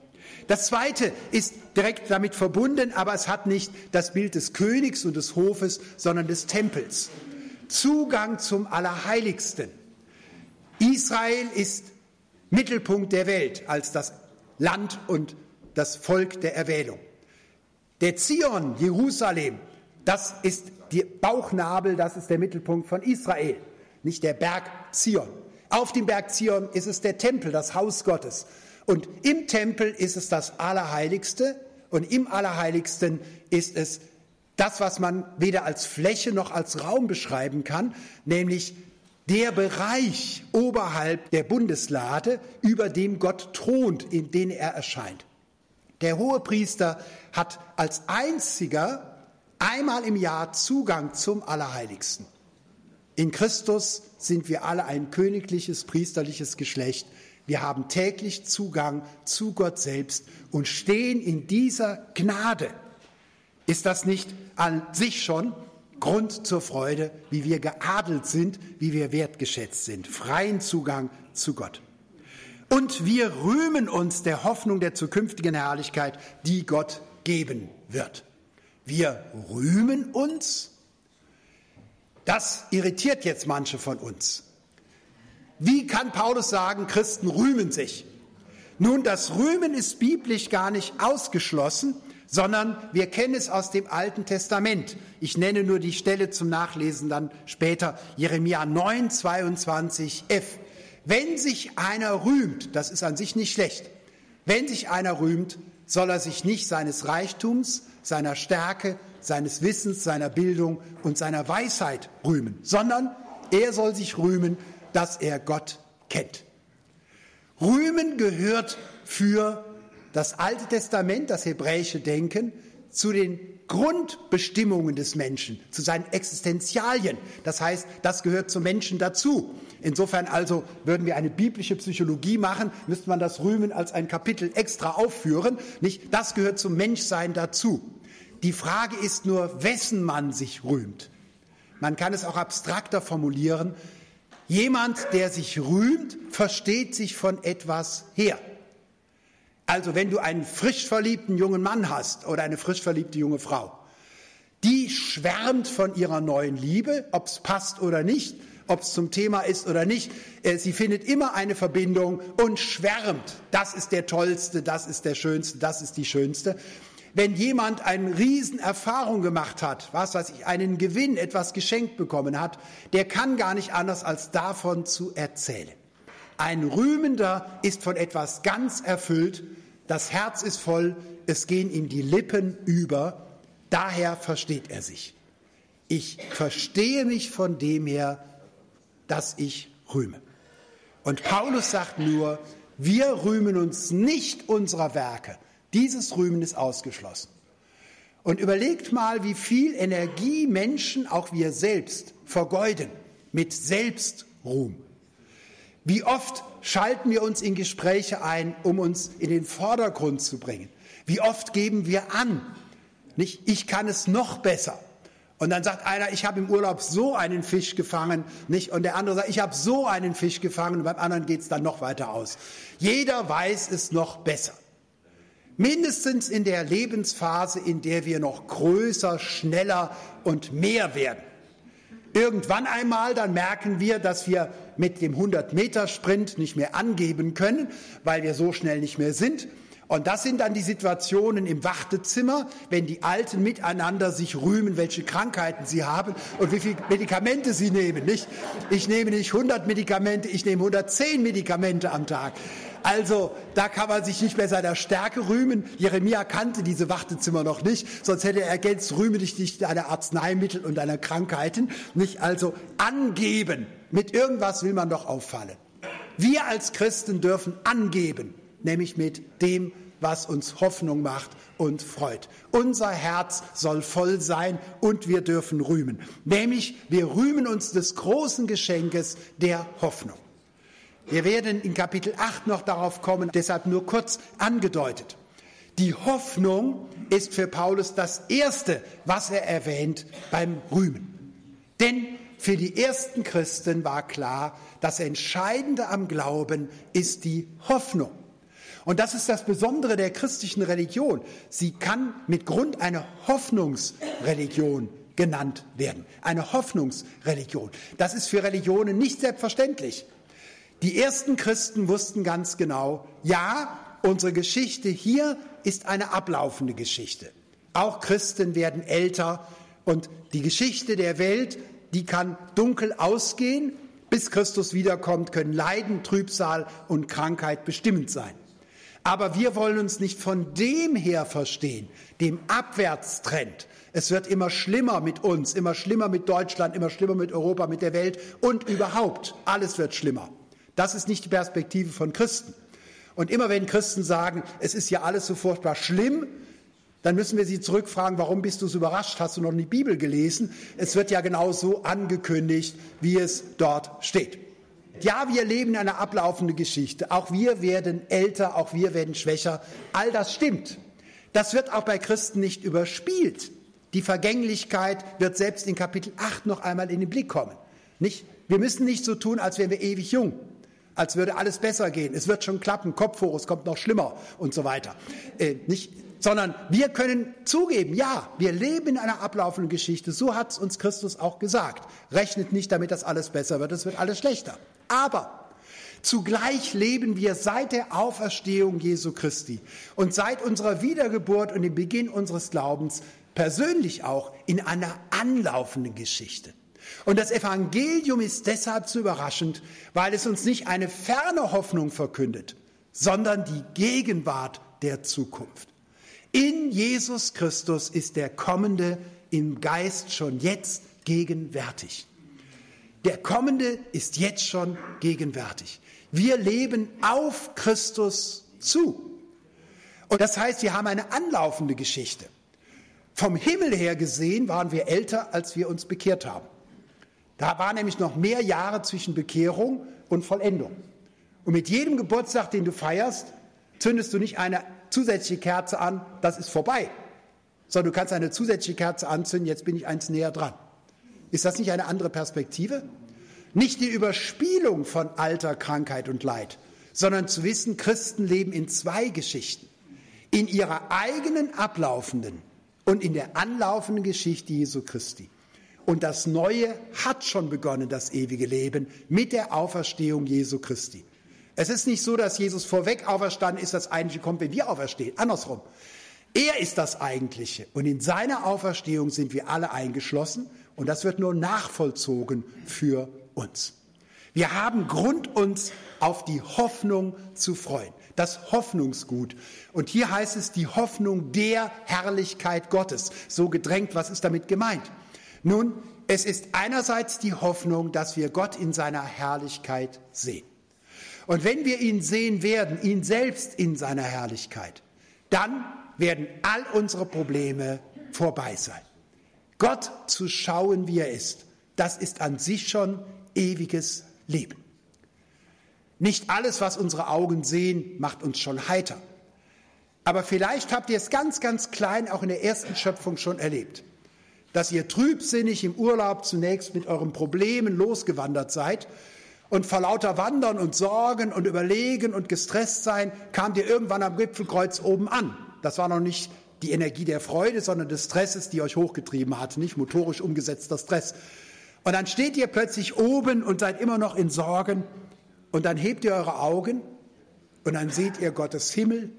Das Zweite ist direkt damit verbunden, aber es hat nicht das Bild des Königs und des Hofes, sondern des Tempels. Zugang zum Allerheiligsten. Israel ist Mittelpunkt der Welt als das Land und das Volk der Erwählung. Der Zion, Jerusalem, das ist der Bauchnabel, das ist der Mittelpunkt von Israel, nicht der Berg Zion. Auf dem Berg Zion ist es der Tempel, das Haus Gottes. Und im Tempel ist es das Allerheiligste und im Allerheiligsten ist es Das, was man weder als Fläche noch als Raum beschreiben kann, nämlich der Bereich oberhalb der Bundeslade, über dem Gott thront, in den er erscheint. Der Hohepriester hat als einziger einmal im Jahr Zugang zum Allerheiligsten. In Christus sind wir alle ein königliches, priesterliches Geschlecht. Wir haben täglich Zugang zu Gott selbst und stehen in dieser Gnade. Ist das nicht an sich schon Grund zur Freude, wie wir geadelt sind, wie wir wertgeschätzt sind? Freien Zugang zu Gott. Und wir rühmen uns der Hoffnung der zukünftigen Herrlichkeit, die Gott geben wird. Wir rühmen uns das irritiert jetzt manche von uns. Wie kann Paulus sagen, Christen rühmen sich? Nun, das Rühmen ist biblisch gar nicht ausgeschlossen, sondern wir kennen es aus dem Alten Testament. Ich nenne nur die Stelle zum Nachlesen dann später, Jeremia 9, 22 f. Wenn sich einer rühmt, das ist an sich nicht schlecht, wenn sich einer rühmt, soll er sich nicht seines Reichtums, seiner Stärke, seines Wissens, seiner Bildung und seiner Weisheit rühmen, sondern er soll sich rühmen, dass er Gott kennt. Rühmen gehört für das Alte Testament, das hebräische Denken, zu den Grundbestimmungen des Menschen, zu seinen Existenzialien. Das heißt, das gehört zum Menschen dazu. Insofern also würden wir eine biblische Psychologie machen, müsste man das Rühmen als ein Kapitel extra aufführen. Nicht? Das gehört zum Menschsein dazu. Die Frage ist nur, wessen man sich rühmt. Man kann es auch abstrakter formulieren. Jemand, der sich rühmt, versteht sich von etwas her. Also wenn du einen frisch verliebten jungen Mann hast oder eine frisch verliebte junge Frau, die schwärmt von ihrer neuen Liebe, ob es passt oder nicht, ob es zum Thema ist oder nicht. Äh, sie findet immer eine Verbindung und schwärmt. Das ist der Tollste, das ist der Schönste, das ist die Schönste wenn jemand eine Riesenerfahrung gemacht hat, was weiß ich, einen Gewinn, etwas geschenkt bekommen hat, der kann gar nicht anders als davon zu erzählen. Ein Rühmender ist von etwas ganz erfüllt, das Herz ist voll, es gehen ihm die Lippen über, daher versteht er sich. Ich verstehe mich von dem her, dass ich rühme. Und Paulus sagt nur, wir rühmen uns nicht unserer Werke, dieses Rühmen ist ausgeschlossen. Und überlegt mal, wie viel Energie Menschen, auch wir selbst, vergeuden mit Selbstruhm. Wie oft schalten wir uns in Gespräche ein, um uns in den Vordergrund zu bringen? Wie oft geben wir an, nicht, ich kann es noch besser. Und dann sagt einer, ich habe im Urlaub so einen Fisch gefangen, nicht? Und der andere sagt, ich habe so einen Fisch gefangen. Und beim anderen geht es dann noch weiter aus. Jeder weiß es noch besser. Mindestens in der Lebensphase, in der wir noch größer, schneller und mehr werden. Irgendwann einmal, dann merken wir, dass wir mit dem 100-Meter-Sprint nicht mehr angeben können, weil wir so schnell nicht mehr sind. Und das sind dann die Situationen im Wartezimmer, wenn die Alten miteinander sich rühmen, welche Krankheiten sie haben und wie viele Medikamente sie nehmen. Nicht? Ich nehme nicht 100 Medikamente, ich nehme 110 Medikamente am Tag. Also da kann man sich nicht mehr seiner Stärke rühmen. Jeremia kannte diese Wartezimmer noch nicht, sonst hätte er ergänzt, rühme dich nicht deiner Arzneimittel und deiner Krankheiten. Nicht also angeben. Mit irgendwas will man doch auffallen. Wir als Christen dürfen angeben, nämlich mit dem, was uns Hoffnung macht und freut. Unser Herz soll voll sein und wir dürfen rühmen. Nämlich wir rühmen uns des großen Geschenkes der Hoffnung. Wir werden in Kapitel 8 noch darauf kommen, deshalb nur kurz angedeutet. Die Hoffnung ist für Paulus das Erste, was er erwähnt beim Rühmen. Denn für die ersten Christen war klar, das Entscheidende am Glauben ist die Hoffnung. Und das ist das Besondere der christlichen Religion. Sie kann mit Grund eine Hoffnungsreligion genannt werden. Eine Hoffnungsreligion. Das ist für Religionen nicht selbstverständlich. Die ersten Christen wussten ganz genau, ja, unsere Geschichte hier ist eine ablaufende Geschichte. Auch Christen werden älter und die Geschichte der Welt, die kann dunkel ausgehen. Bis Christus wiederkommt, können Leiden, Trübsal und Krankheit bestimmend sein. Aber wir wollen uns nicht von dem her verstehen, dem Abwärtstrend. Es wird immer schlimmer mit uns, immer schlimmer mit Deutschland, immer schlimmer mit Europa, mit der Welt und überhaupt. Alles wird schlimmer. Das ist nicht die Perspektive von Christen. Und immer wenn Christen sagen, es ist ja alles so furchtbar schlimm, dann müssen wir sie zurückfragen, warum bist du so überrascht? Hast du noch die Bibel gelesen? Es wird ja genau so angekündigt, wie es dort steht. Ja, wir leben eine ablaufende Geschichte. Auch wir werden älter, auch wir werden schwächer. All das stimmt. Das wird auch bei Christen nicht überspielt. Die Vergänglichkeit wird selbst in Kapitel 8 noch einmal in den Blick kommen. Nicht? Wir müssen nicht so tun, als wären wir ewig jung, als würde alles besser gehen. Es wird schon klappen, Kopf hoch, es kommt noch schlimmer und so weiter. Äh, nicht? Sondern wir können zugeben, ja, wir leben in einer ablaufenden Geschichte. So hat es uns Christus auch gesagt. Rechnet nicht damit, dass alles besser wird, es wird alles schlechter. Aber Zugleich leben wir seit der Auferstehung Jesu Christi und seit unserer Wiedergeburt und dem Beginn unseres Glaubens persönlich auch in einer anlaufenden Geschichte. Und das Evangelium ist deshalb so überraschend, weil es uns nicht eine ferne Hoffnung verkündet, sondern die Gegenwart der Zukunft. In Jesus Christus ist der Kommende im Geist schon jetzt gegenwärtig. Der Kommende ist jetzt schon gegenwärtig. Wir leben auf Christus zu. Und das heißt, wir haben eine anlaufende Geschichte. Vom Himmel her gesehen waren wir älter, als wir uns bekehrt haben. Da waren nämlich noch mehr Jahre zwischen Bekehrung und Vollendung. Und mit jedem Geburtstag, den du feierst, zündest du nicht eine zusätzliche Kerze an, das ist vorbei, sondern du kannst eine zusätzliche Kerze anzünden, jetzt bin ich eins näher dran. Ist das nicht eine andere Perspektive? Nicht die Überspielung von Alter, Krankheit und Leid, sondern zu wissen, Christen leben in zwei Geschichten. In ihrer eigenen ablaufenden und in der anlaufenden Geschichte Jesu Christi. Und das Neue hat schon begonnen, das ewige Leben, mit der Auferstehung Jesu Christi. Es ist nicht so, dass Jesus vorweg auferstanden ist, das Eigentliche kommt, wenn wir auferstehen. Andersrum. Er ist das Eigentliche. Und in seiner Auferstehung sind wir alle eingeschlossen. Und das wird nur nachvollzogen für uns. Wir haben Grund, uns auf die Hoffnung zu freuen. Das Hoffnungsgut. Und hier heißt es die Hoffnung der Herrlichkeit Gottes. So gedrängt, was ist damit gemeint? Nun, es ist einerseits die Hoffnung, dass wir Gott in seiner Herrlichkeit sehen. Und wenn wir ihn sehen werden, ihn selbst in seiner Herrlichkeit, dann werden all unsere Probleme vorbei sein. Gott zu schauen, wie er ist, das ist an sich schon ewiges Leben. Nicht alles, was unsere Augen sehen, macht uns schon heiter. Aber vielleicht habt ihr es ganz, ganz klein auch in der ersten Schöpfung schon erlebt, dass ihr trübsinnig im Urlaub zunächst mit euren Problemen losgewandert seid und vor lauter Wandern und Sorgen und Überlegen und gestresst sein, kamt ihr irgendwann am Gipfelkreuz oben an. Das war noch nicht die Energie der Freude, sondern des Stresses, die euch hochgetrieben hat, nicht motorisch umgesetzter Stress. Und dann steht ihr plötzlich oben und seid immer noch in Sorgen und dann hebt ihr eure Augen und dann seht ihr Gottes Himmel,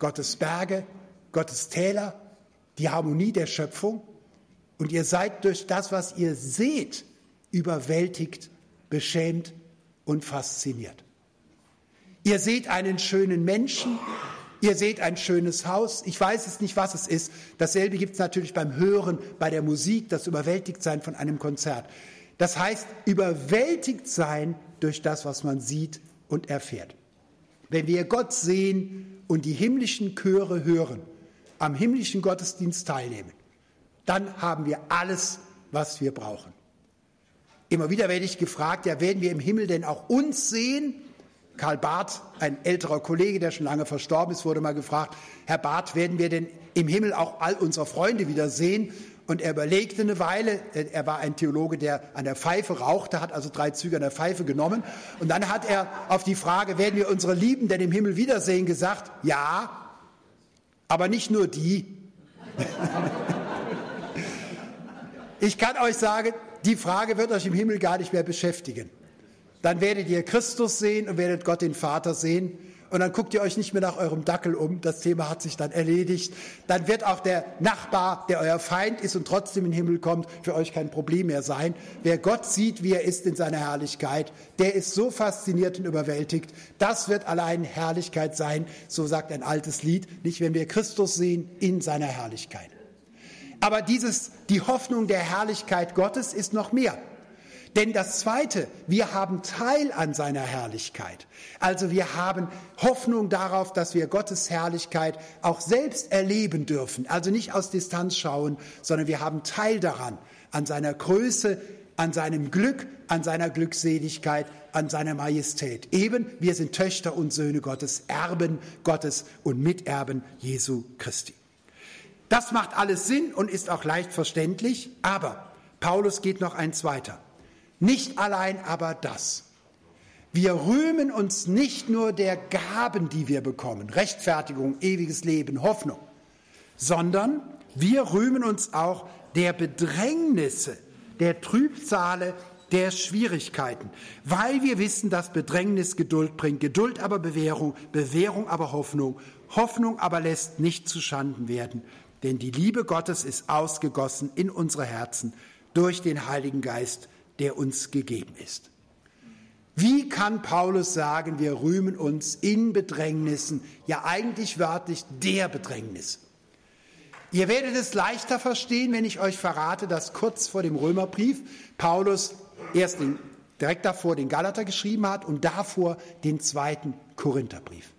Gottes Berge, Gottes Täler, die Harmonie der Schöpfung und ihr seid durch das, was ihr seht, überwältigt, beschämt und fasziniert. Ihr seht einen schönen Menschen, ihr seht ein schönes Haus. Ich weiß es nicht, was es ist. Dasselbe gibt es natürlich beim Hören, bei der Musik, das Überwältigtsein von einem Konzert. Das heißt, überwältigt sein durch das, was man sieht und erfährt. Wenn wir Gott sehen und die himmlischen Chöre hören, am himmlischen Gottesdienst teilnehmen, dann haben wir alles, was wir brauchen. Immer wieder werde ich gefragt, ja, werden wir im Himmel denn auch uns sehen? Karl Barth, ein älterer Kollege, der schon lange verstorben ist, wurde mal gefragt, Herr Barth, werden wir denn im Himmel auch all unsere Freunde wieder sehen? Und er überlegte eine Weile, er war ein Theologe, der an der Pfeife rauchte, hat also drei Züge an der Pfeife genommen. Und dann hat er auf die Frage, werden wir unsere Lieben denn im Himmel wiedersehen, gesagt, ja, aber nicht nur die. Ich kann euch sagen, die Frage wird euch im Himmel gar nicht mehr beschäftigen. Dann werdet ihr Christus sehen und werdet Gott den Vater sehen. und dann guckt ihr euch nicht mehr nach eurem Dackel um, das Thema hat sich dann erledigt. Dann wird auch der Nachbar, der euer Feind ist und trotzdem in den Himmel kommt, für euch kein Problem mehr sein. Wer Gott sieht, wie er ist in seiner Herrlichkeit, der ist so fasziniert und überwältigt. Das wird allein Herrlichkeit sein, so sagt ein altes Lied, nicht wenn wir Christus sehen in seiner Herrlichkeit. Aber dieses, die Hoffnung der Herrlichkeit Gottes ist noch mehr. Denn das Zweite, wir haben Teil an seiner Herrlichkeit. Also wir haben Hoffnung darauf, dass wir Gottes Herrlichkeit auch selbst erleben dürfen. Also nicht aus Distanz schauen, sondern wir haben Teil daran, an seiner Größe, an seinem Glück, an seiner Glückseligkeit, an seiner Majestät. Eben, wir sind Töchter und Söhne Gottes, Erben Gottes und Miterben Jesu Christi. Das macht alles Sinn und ist auch leicht verständlich, aber Paulus geht noch eins weiter. Nicht allein aber das. Wir rühmen uns nicht nur der Gaben, die wir bekommen, Rechtfertigung, ewiges Leben, Hoffnung, sondern wir rühmen uns auch der Bedrängnisse, der Trübsale, der Schwierigkeiten, weil wir wissen, dass Bedrängnis Geduld bringt, Geduld aber Bewährung, Bewährung aber Hoffnung, Hoffnung aber lässt nicht zu Schanden werden, denn die Liebe Gottes ist ausgegossen in unsere Herzen durch den Heiligen Geist, der uns gegeben ist. Wie kann Paulus sagen, wir rühmen uns in Bedrängnissen, ja eigentlich wörtlich der Bedrängnis? Ihr werdet es leichter verstehen, wenn ich euch verrate, dass kurz vor dem Römerbrief Paulus erst den, direkt davor den Galater geschrieben hat und davor den zweiten Korintherbrief.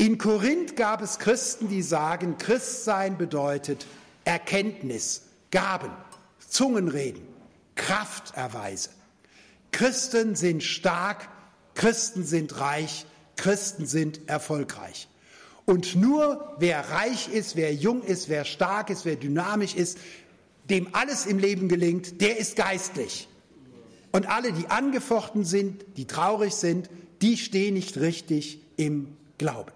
In Korinth gab es Christen, die sagen, Christsein bedeutet Erkenntnis, Gaben, Zungenreden, Krafterweise. Christen sind stark, Christen sind reich, Christen sind erfolgreich. Und nur wer reich ist, wer jung ist, wer stark ist, wer dynamisch ist, dem alles im Leben gelingt, der ist geistlich. Und alle, die angefochten sind, die traurig sind, die stehen nicht richtig im Glauben.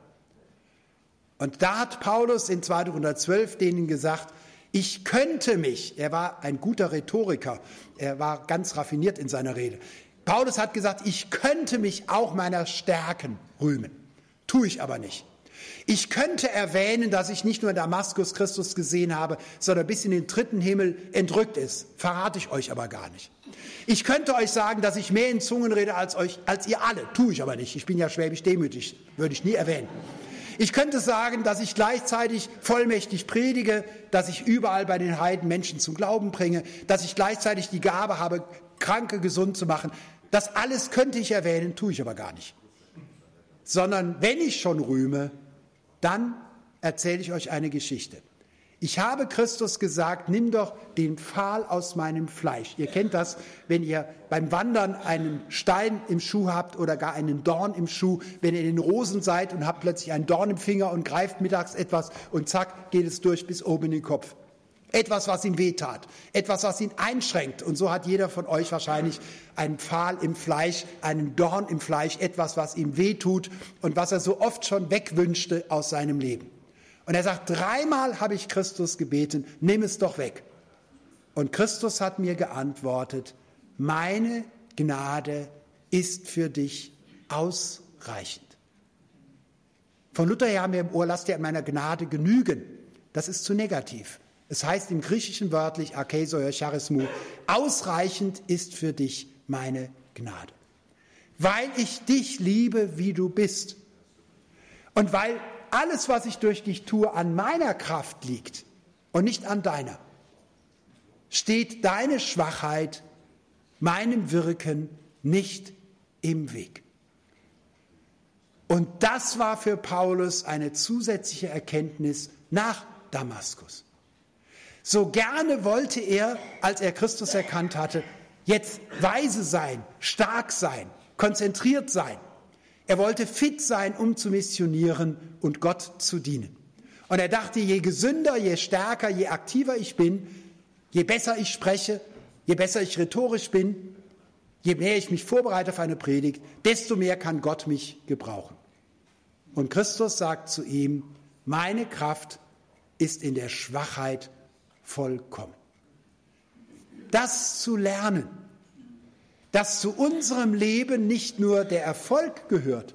Und da hat Paulus in 212 denen gesagt, ich könnte mich, er war ein guter Rhetoriker, er war ganz raffiniert in seiner Rede. Paulus hat gesagt, ich könnte mich auch meiner Stärken rühmen. Tue ich aber nicht. Ich könnte erwähnen, dass ich nicht nur in Damaskus Christus gesehen habe, sondern bis in den dritten Himmel entrückt ist. Verrate ich euch aber gar nicht. Ich könnte euch sagen, dass ich mehr in Zungen rede als euch, als ihr alle. Tue ich aber nicht. Ich bin ja schwäbisch demütig. Würde ich nie erwähnen. Ich könnte sagen, dass ich gleichzeitig vollmächtig predige, dass ich überall bei den Heiden Menschen zum Glauben bringe, dass ich gleichzeitig die Gabe habe, Kranke gesund zu machen. Das alles könnte ich erwähnen, tue ich aber gar nicht. Sondern wenn ich schon rühme, dann erzähle ich euch eine Geschichte. Ich habe Christus gesagt, nimm doch den Pfahl aus meinem Fleisch. Ihr kennt das, wenn ihr beim Wandern einen Stein im Schuh habt oder gar einen Dorn im Schuh, wenn ihr in den Rosen seid und habt plötzlich einen Dorn im Finger und greift mittags etwas und zack, geht es durch bis oben in den Kopf. Etwas, was ihm wehtat, etwas, was ihn einschränkt. Und so hat jeder von euch wahrscheinlich einen Pfahl im Fleisch, einen Dorn im Fleisch, etwas, was ihm wehtut und was er so oft schon wegwünschte aus seinem Leben. Und er sagt, dreimal habe ich Christus gebeten, nimm es doch weg. Und Christus hat mir geantwortet, meine Gnade ist für dich ausreichend. Von Luther her haben wir im Ohr, lass dir an meiner Gnade genügen. Das ist zu negativ. Es heißt im Griechischen wörtlich, Akesoia charismu, ausreichend ist für dich meine Gnade. Weil ich dich liebe, wie du bist. Und weil alles, was ich durch dich tue, an meiner Kraft liegt und nicht an deiner, steht deine Schwachheit meinem Wirken nicht im Weg. Und das war für Paulus eine zusätzliche Erkenntnis nach Damaskus. So gerne wollte er, als er Christus erkannt hatte, jetzt weise sein, stark sein, konzentriert sein. Er wollte fit sein, um zu missionieren und Gott zu dienen. Und er dachte, je gesünder, je stärker, je aktiver ich bin, je besser ich spreche, je besser ich rhetorisch bin, je mehr ich mich vorbereite auf eine Predigt, desto mehr kann Gott mich gebrauchen. Und Christus sagt zu ihm, meine Kraft ist in der Schwachheit vollkommen. Das zu lernen, dass zu unserem Leben nicht nur der Erfolg gehört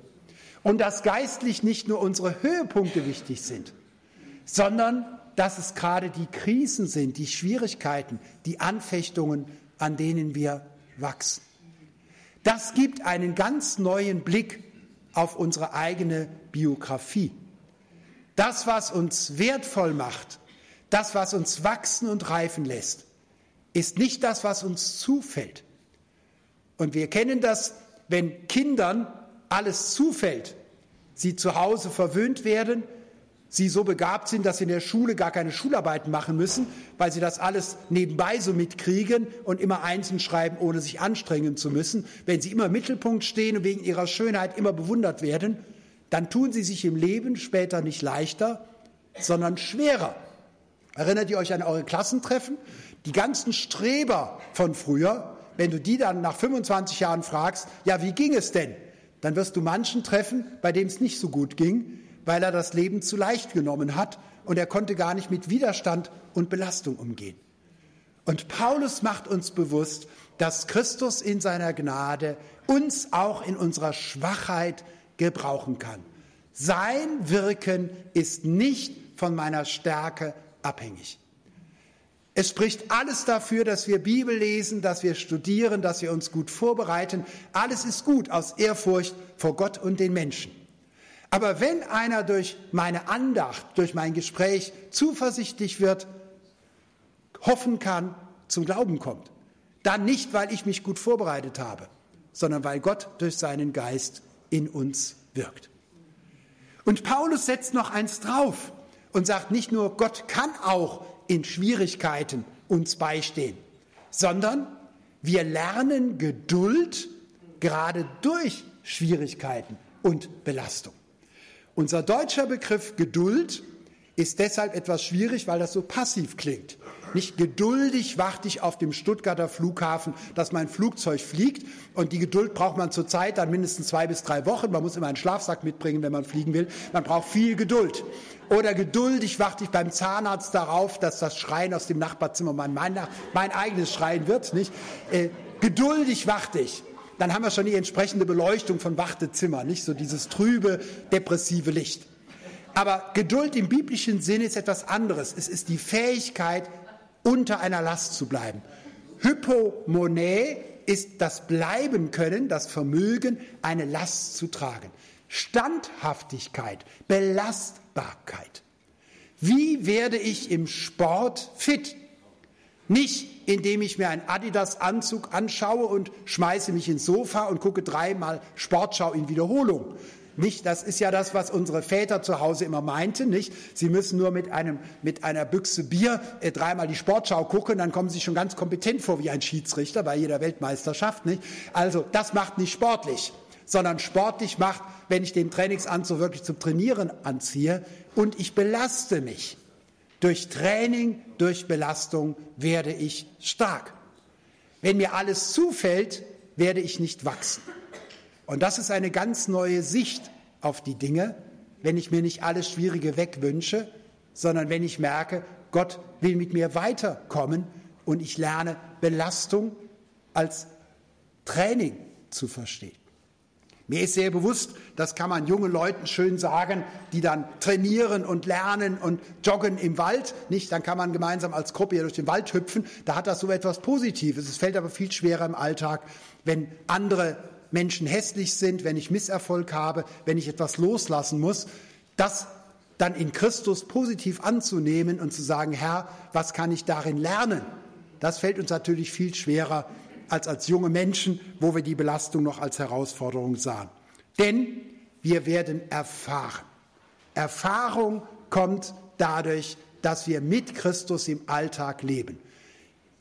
Und dass geistlich nicht nur unsere Höhepunkte wichtig sind, sondern dass es gerade die Krisen sind, die Schwierigkeiten, die Anfechtungen, an denen wir wachsen. Das gibt einen ganz neuen Blick auf unsere eigene Biografie. Das, was uns wertvoll macht, das, was uns wachsen und reifen lässt, ist nicht das, was uns zufällt. Und wir kennen das, wenn Kindern alles zufällt, sie zu Hause verwöhnt werden, sie so begabt sind, dass sie in der Schule gar keine Schularbeiten machen müssen, weil sie das alles nebenbei so mitkriegen und immer einzeln schreiben, ohne sich anstrengen zu müssen. Wenn sie immer im Mittelpunkt stehen und wegen ihrer Schönheit immer bewundert werden, dann tun sie sich im Leben später nicht leichter, sondern schwerer. Erinnert ihr euch an eure Klassentreffen? Die ganzen Streber von früher, wenn du die dann nach 25 Jahren fragst, ja, wie ging es denn? Dann wirst du manchen treffen, bei dem es nicht so gut ging, weil er das Leben zu leicht genommen hat und er konnte gar nicht mit Widerstand und Belastung umgehen. Und Paulus macht uns bewusst, dass Christus in seiner Gnade uns auch in unserer Schwachheit gebrauchen kann. Sein Wirken ist nicht von meiner Stärke abhängig. Es spricht alles dafür, dass wir Bibel lesen, dass wir studieren, dass wir uns gut vorbereiten. Alles ist gut aus Ehrfurcht vor Gott und den Menschen. Aber wenn einer durch meine Andacht, durch mein Gespräch zuversichtlich wird, hoffen kann, zum Glauben kommt, dann nicht, weil ich mich gut vorbereitet habe, sondern weil Gott durch seinen Geist in uns wirkt. Und Paulus setzt noch eins drauf und sagt nicht nur, Gott kann auch in Schwierigkeiten uns beistehen, sondern wir lernen Geduld gerade durch Schwierigkeiten und Belastung. Unser deutscher Begriff Geduld ist deshalb etwas schwierig, weil das so passiv klingt. Nicht geduldig warte ich auf dem Stuttgarter Flughafen, dass mein Flugzeug fliegt. Und die Geduld braucht man zurzeit dann mindestens zwei bis drei Wochen. Man muss immer einen Schlafsack mitbringen, wenn man fliegen will. Man braucht viel Geduld. Oder geduldig warte ich beim Zahnarzt darauf, dass das Schreien aus dem Nachbarzimmer mein, mein, mein eigenes Schreien wird. Nicht? Äh, geduldig warte ich dann haben wir schon die entsprechende Beleuchtung von Wartezimmer, nicht so dieses trübe, depressive Licht. Aber Geduld im biblischen Sinne ist etwas anderes. Es ist die Fähigkeit, unter einer Last zu bleiben. Hypomone ist das Bleiben können, das Vermögen, eine Last zu tragen. Standhaftigkeit, Belastbarkeit. Wie werde ich im Sport fit? Nicht, indem ich mir einen Adidas-Anzug anschaue und schmeiße mich ins Sofa und gucke dreimal Sportschau in Wiederholung. Nicht, das ist ja das, was unsere Väter zu Hause immer meinten, nicht? Sie müssen nur mit einem, mit einer Büchse Bier äh, dreimal die Sportschau gucken, dann kommen sie schon ganz kompetent vor wie ein Schiedsrichter bei jeder Weltmeisterschaft, nicht? Also, das macht nicht sportlich, sondern sportlich macht, wenn ich den Trainingsanzug wirklich zum Trainieren anziehe und ich belaste mich. Durch Training, durch Belastung werde ich stark. Wenn mir alles zufällt, werde ich nicht wachsen. Und das ist eine ganz neue Sicht auf die Dinge, wenn ich mir nicht alles Schwierige wegwünsche, sondern wenn ich merke, Gott will mit mir weiterkommen und ich lerne Belastung als Training zu verstehen. Mir ist sehr bewusst, das kann man jungen Leuten schön sagen, die dann trainieren und lernen und joggen im Wald. Nicht, dann kann man gemeinsam als Gruppe hier durch den Wald hüpfen. Da hat das so etwas Positives. Es fällt aber viel schwerer im Alltag, wenn andere Menschen hässlich sind, wenn ich Misserfolg habe, wenn ich etwas loslassen muss. Das dann in Christus positiv anzunehmen und zu sagen, Herr, was kann ich darin lernen? Das fällt uns natürlich viel schwerer, als als junge Menschen, wo wir die Belastung noch als Herausforderung sahen. Denn wir werden erfahren. Erfahrung kommt dadurch, dass wir mit Christus im Alltag leben.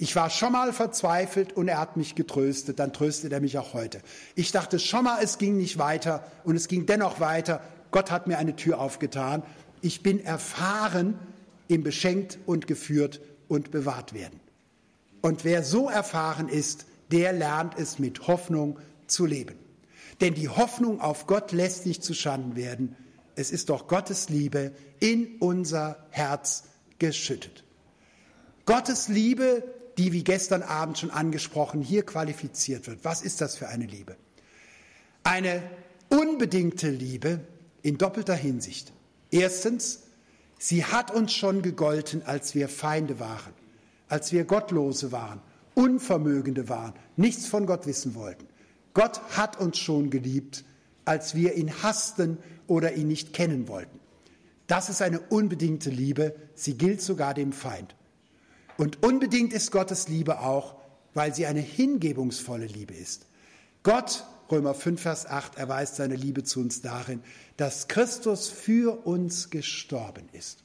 Ich war schon mal verzweifelt und er hat mich getröstet, dann tröstet er mich auch heute. Ich dachte schon mal, es ging nicht weiter und es ging dennoch weiter. Gott hat mir eine Tür aufgetan. Ich bin erfahren im beschenkt und geführt und bewahrt werden. Und wer so erfahren ist, der lernt es mit Hoffnung zu leben. Denn die Hoffnung auf Gott lässt nicht zuschanden werden. Es ist doch Gottes Liebe in unser Herz geschüttet. Gottes Liebe, die wie gestern Abend schon angesprochen hier qualifiziert wird. Was ist das für eine Liebe? Eine unbedingte Liebe in doppelter Hinsicht. Erstens, sie hat uns schon gegolten, als wir Feinde waren, als wir Gottlose waren, Unvermögende waren, nichts von Gott wissen wollten. Gott hat uns schon geliebt, als wir ihn hassten oder ihn nicht kennen wollten. Das ist eine unbedingte Liebe, sie gilt sogar dem Feind. Und unbedingt ist Gottes Liebe auch, weil sie eine hingebungsvolle Liebe ist. Gott, Römer 5, Vers 8, erweist seine Liebe zu uns darin, dass Christus für uns gestorben ist.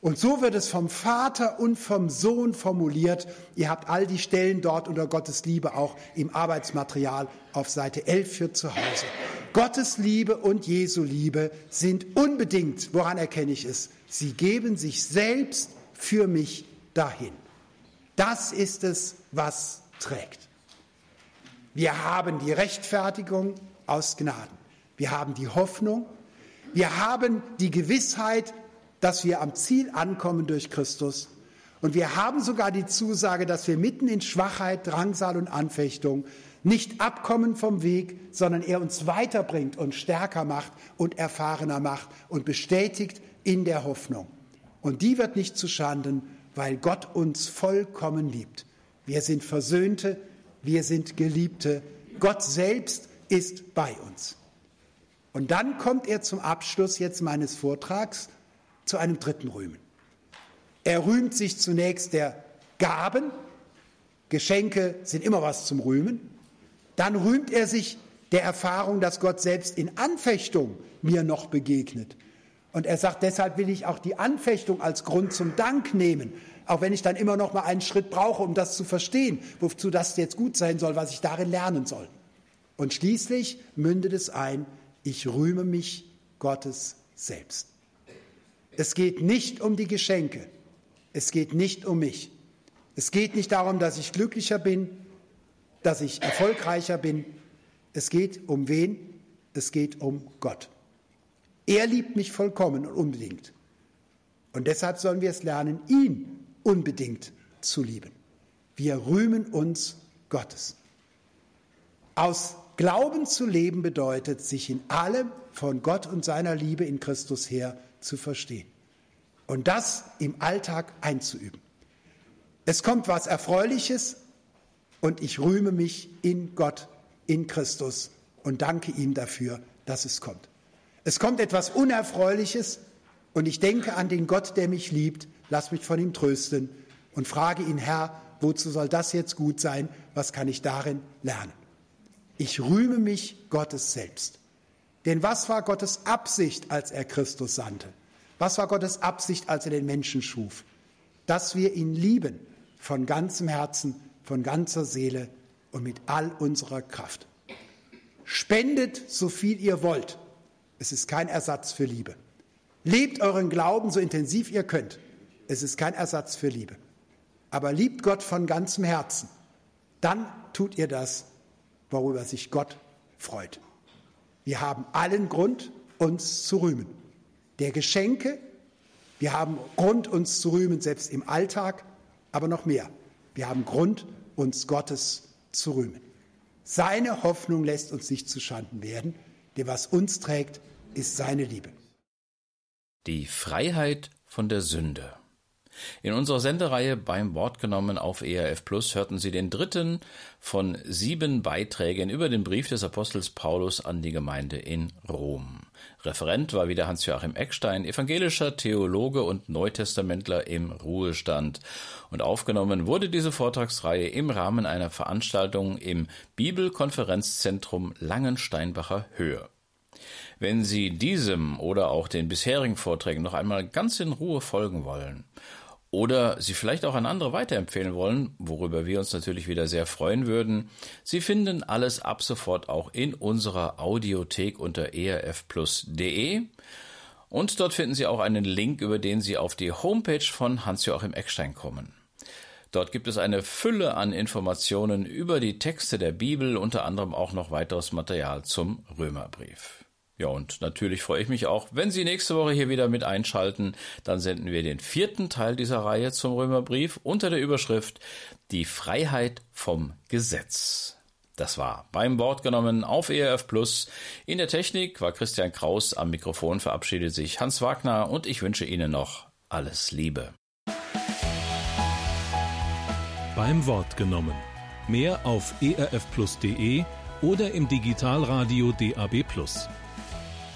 Und so wird es vom Vater und vom Sohn formuliert. Ihr habt all die Stellen dort unter Gottes Liebe auch im Arbeitsmaterial auf Seite 11 für zu Hause. Gottes Liebe und Jesu Liebe sind unbedingt, woran erkenne ich es? Sie geben sich selbst für mich dahin. Das ist es, was trägt. Wir haben die Rechtfertigung aus Gnaden. Wir haben die Hoffnung. Wir haben die Gewissheit, dass wir am Ziel ankommen durch Christus. Und wir haben sogar die Zusage, dass wir mitten in Schwachheit, Drangsal und Anfechtung nicht abkommen vom Weg, sondern er uns weiterbringt und stärker macht und erfahrener macht und bestätigt in der Hoffnung. Und die wird nicht zu Schanden, weil Gott uns vollkommen liebt. Wir sind Versöhnte, wir sind Geliebte. Gott selbst ist bei uns. Und dann kommt er zum Abschluss jetzt meines Vortrags zu einem dritten Rühmen. Er rühmt sich zunächst der Gaben. Geschenke sind immer was zum Rühmen. Dann rühmt er sich der Erfahrung, dass Gott selbst in Anfechtung mir noch begegnet. Und er sagt, deshalb will ich auch die Anfechtung als Grund zum Dank nehmen, auch wenn ich dann immer noch mal einen Schritt brauche, um das zu verstehen, wozu das jetzt gut sein soll, was ich darin lernen soll. Und schließlich mündet es ein, ich rühme mich Gottes selbst. Es geht nicht um die Geschenke, es geht nicht um mich. Es geht nicht darum, dass ich glücklicher bin, dass ich erfolgreicher bin. Es geht um wen? Es geht um Gott. Er liebt mich vollkommen und unbedingt. Und deshalb sollen wir es lernen, ihn unbedingt zu lieben. Wir rühmen uns Gottes. Aus Glauben zu leben bedeutet, sich in allem von Gott und seiner Liebe in Christus her zu verstehen. Und das im Alltag einzuüben. Es kommt was Erfreuliches, und ich rühme mich in Gott, in Christus und danke ihm dafür, dass es kommt. Es kommt etwas Unerfreuliches und ich denke an den Gott, der mich liebt, lass mich von ihm trösten und frage ihn, Herr, wozu soll das jetzt gut sein? Was kann ich darin lernen? Ich rühme mich Gottes selbst. Denn was war Gottes Absicht, als er Christus sandte? Was war Gottes Absicht, als er den Menschen schuf? Dass wir ihn lieben von ganzem Herzen, von ganzer Seele und mit all unserer Kraft. Spendet so viel ihr wollt. Es ist kein Ersatz für Liebe. Lebt euren Glauben so intensiv ihr könnt. Es ist kein Ersatz für Liebe. Aber liebt Gott von ganzem Herzen. Dann tut ihr das, worüber sich Gott freut. Wir haben allen Grund, uns zu rühmen. Der Geschenke, wir haben Grund, uns zu rühmen, selbst im Alltag, aber noch mehr. Wir haben Grund, uns Gottes zu rühmen. Seine Hoffnung lässt uns nicht zu Schanden werden, denn was uns trägt, ist seine Liebe. Die Freiheit von der Sünde. In unserer Sendereihe beim Wort genommen auf ERF Plus hörten Sie den dritten von sieben Beiträgen über den Brief des Apostels Paulus an die Gemeinde in Rom. Referent war wieder Hans-Joachim Eckstein, evangelischer Theologe und Neutestamentler im Ruhestand. Und aufgenommen wurde diese Vortragsreihe im Rahmen einer Veranstaltung im Bibelkonferenzzentrum Langensteinbacher Höhe. Wenn Sie diesem oder auch den bisherigen Vorträgen noch einmal ganz in Ruhe folgen wollen oder Sie vielleicht auch an andere weiterempfehlen wollen, worüber wir uns natürlich wieder sehr freuen würden, Sie finden alles ab sofort auch in unserer Audiothek unter erfplus.de und dort finden Sie auch einen Link, über den Sie auf die Homepage von Hans-Joachim Eckstein kommen. Dort gibt es eine Fülle an Informationen über die Texte der Bibel, unter anderem auch noch weiteres Material zum Römerbrief. Ja, und natürlich freue ich mich auch, wenn Sie nächste Woche hier wieder mit einschalten. Dann senden wir den vierten Teil dieser Reihe zum Römerbrief unter der Überschrift Die Freiheit vom Gesetz. Das war beim Wort genommen auf ERF Plus. In der Technik war Christian Kraus. Am Mikrofon verabschiedet sich Hans Wagner und ich wünsche Ihnen noch alles Liebe. Beim Wort genommen. Mehr auf erfplus.de oder im Digitalradio DAB.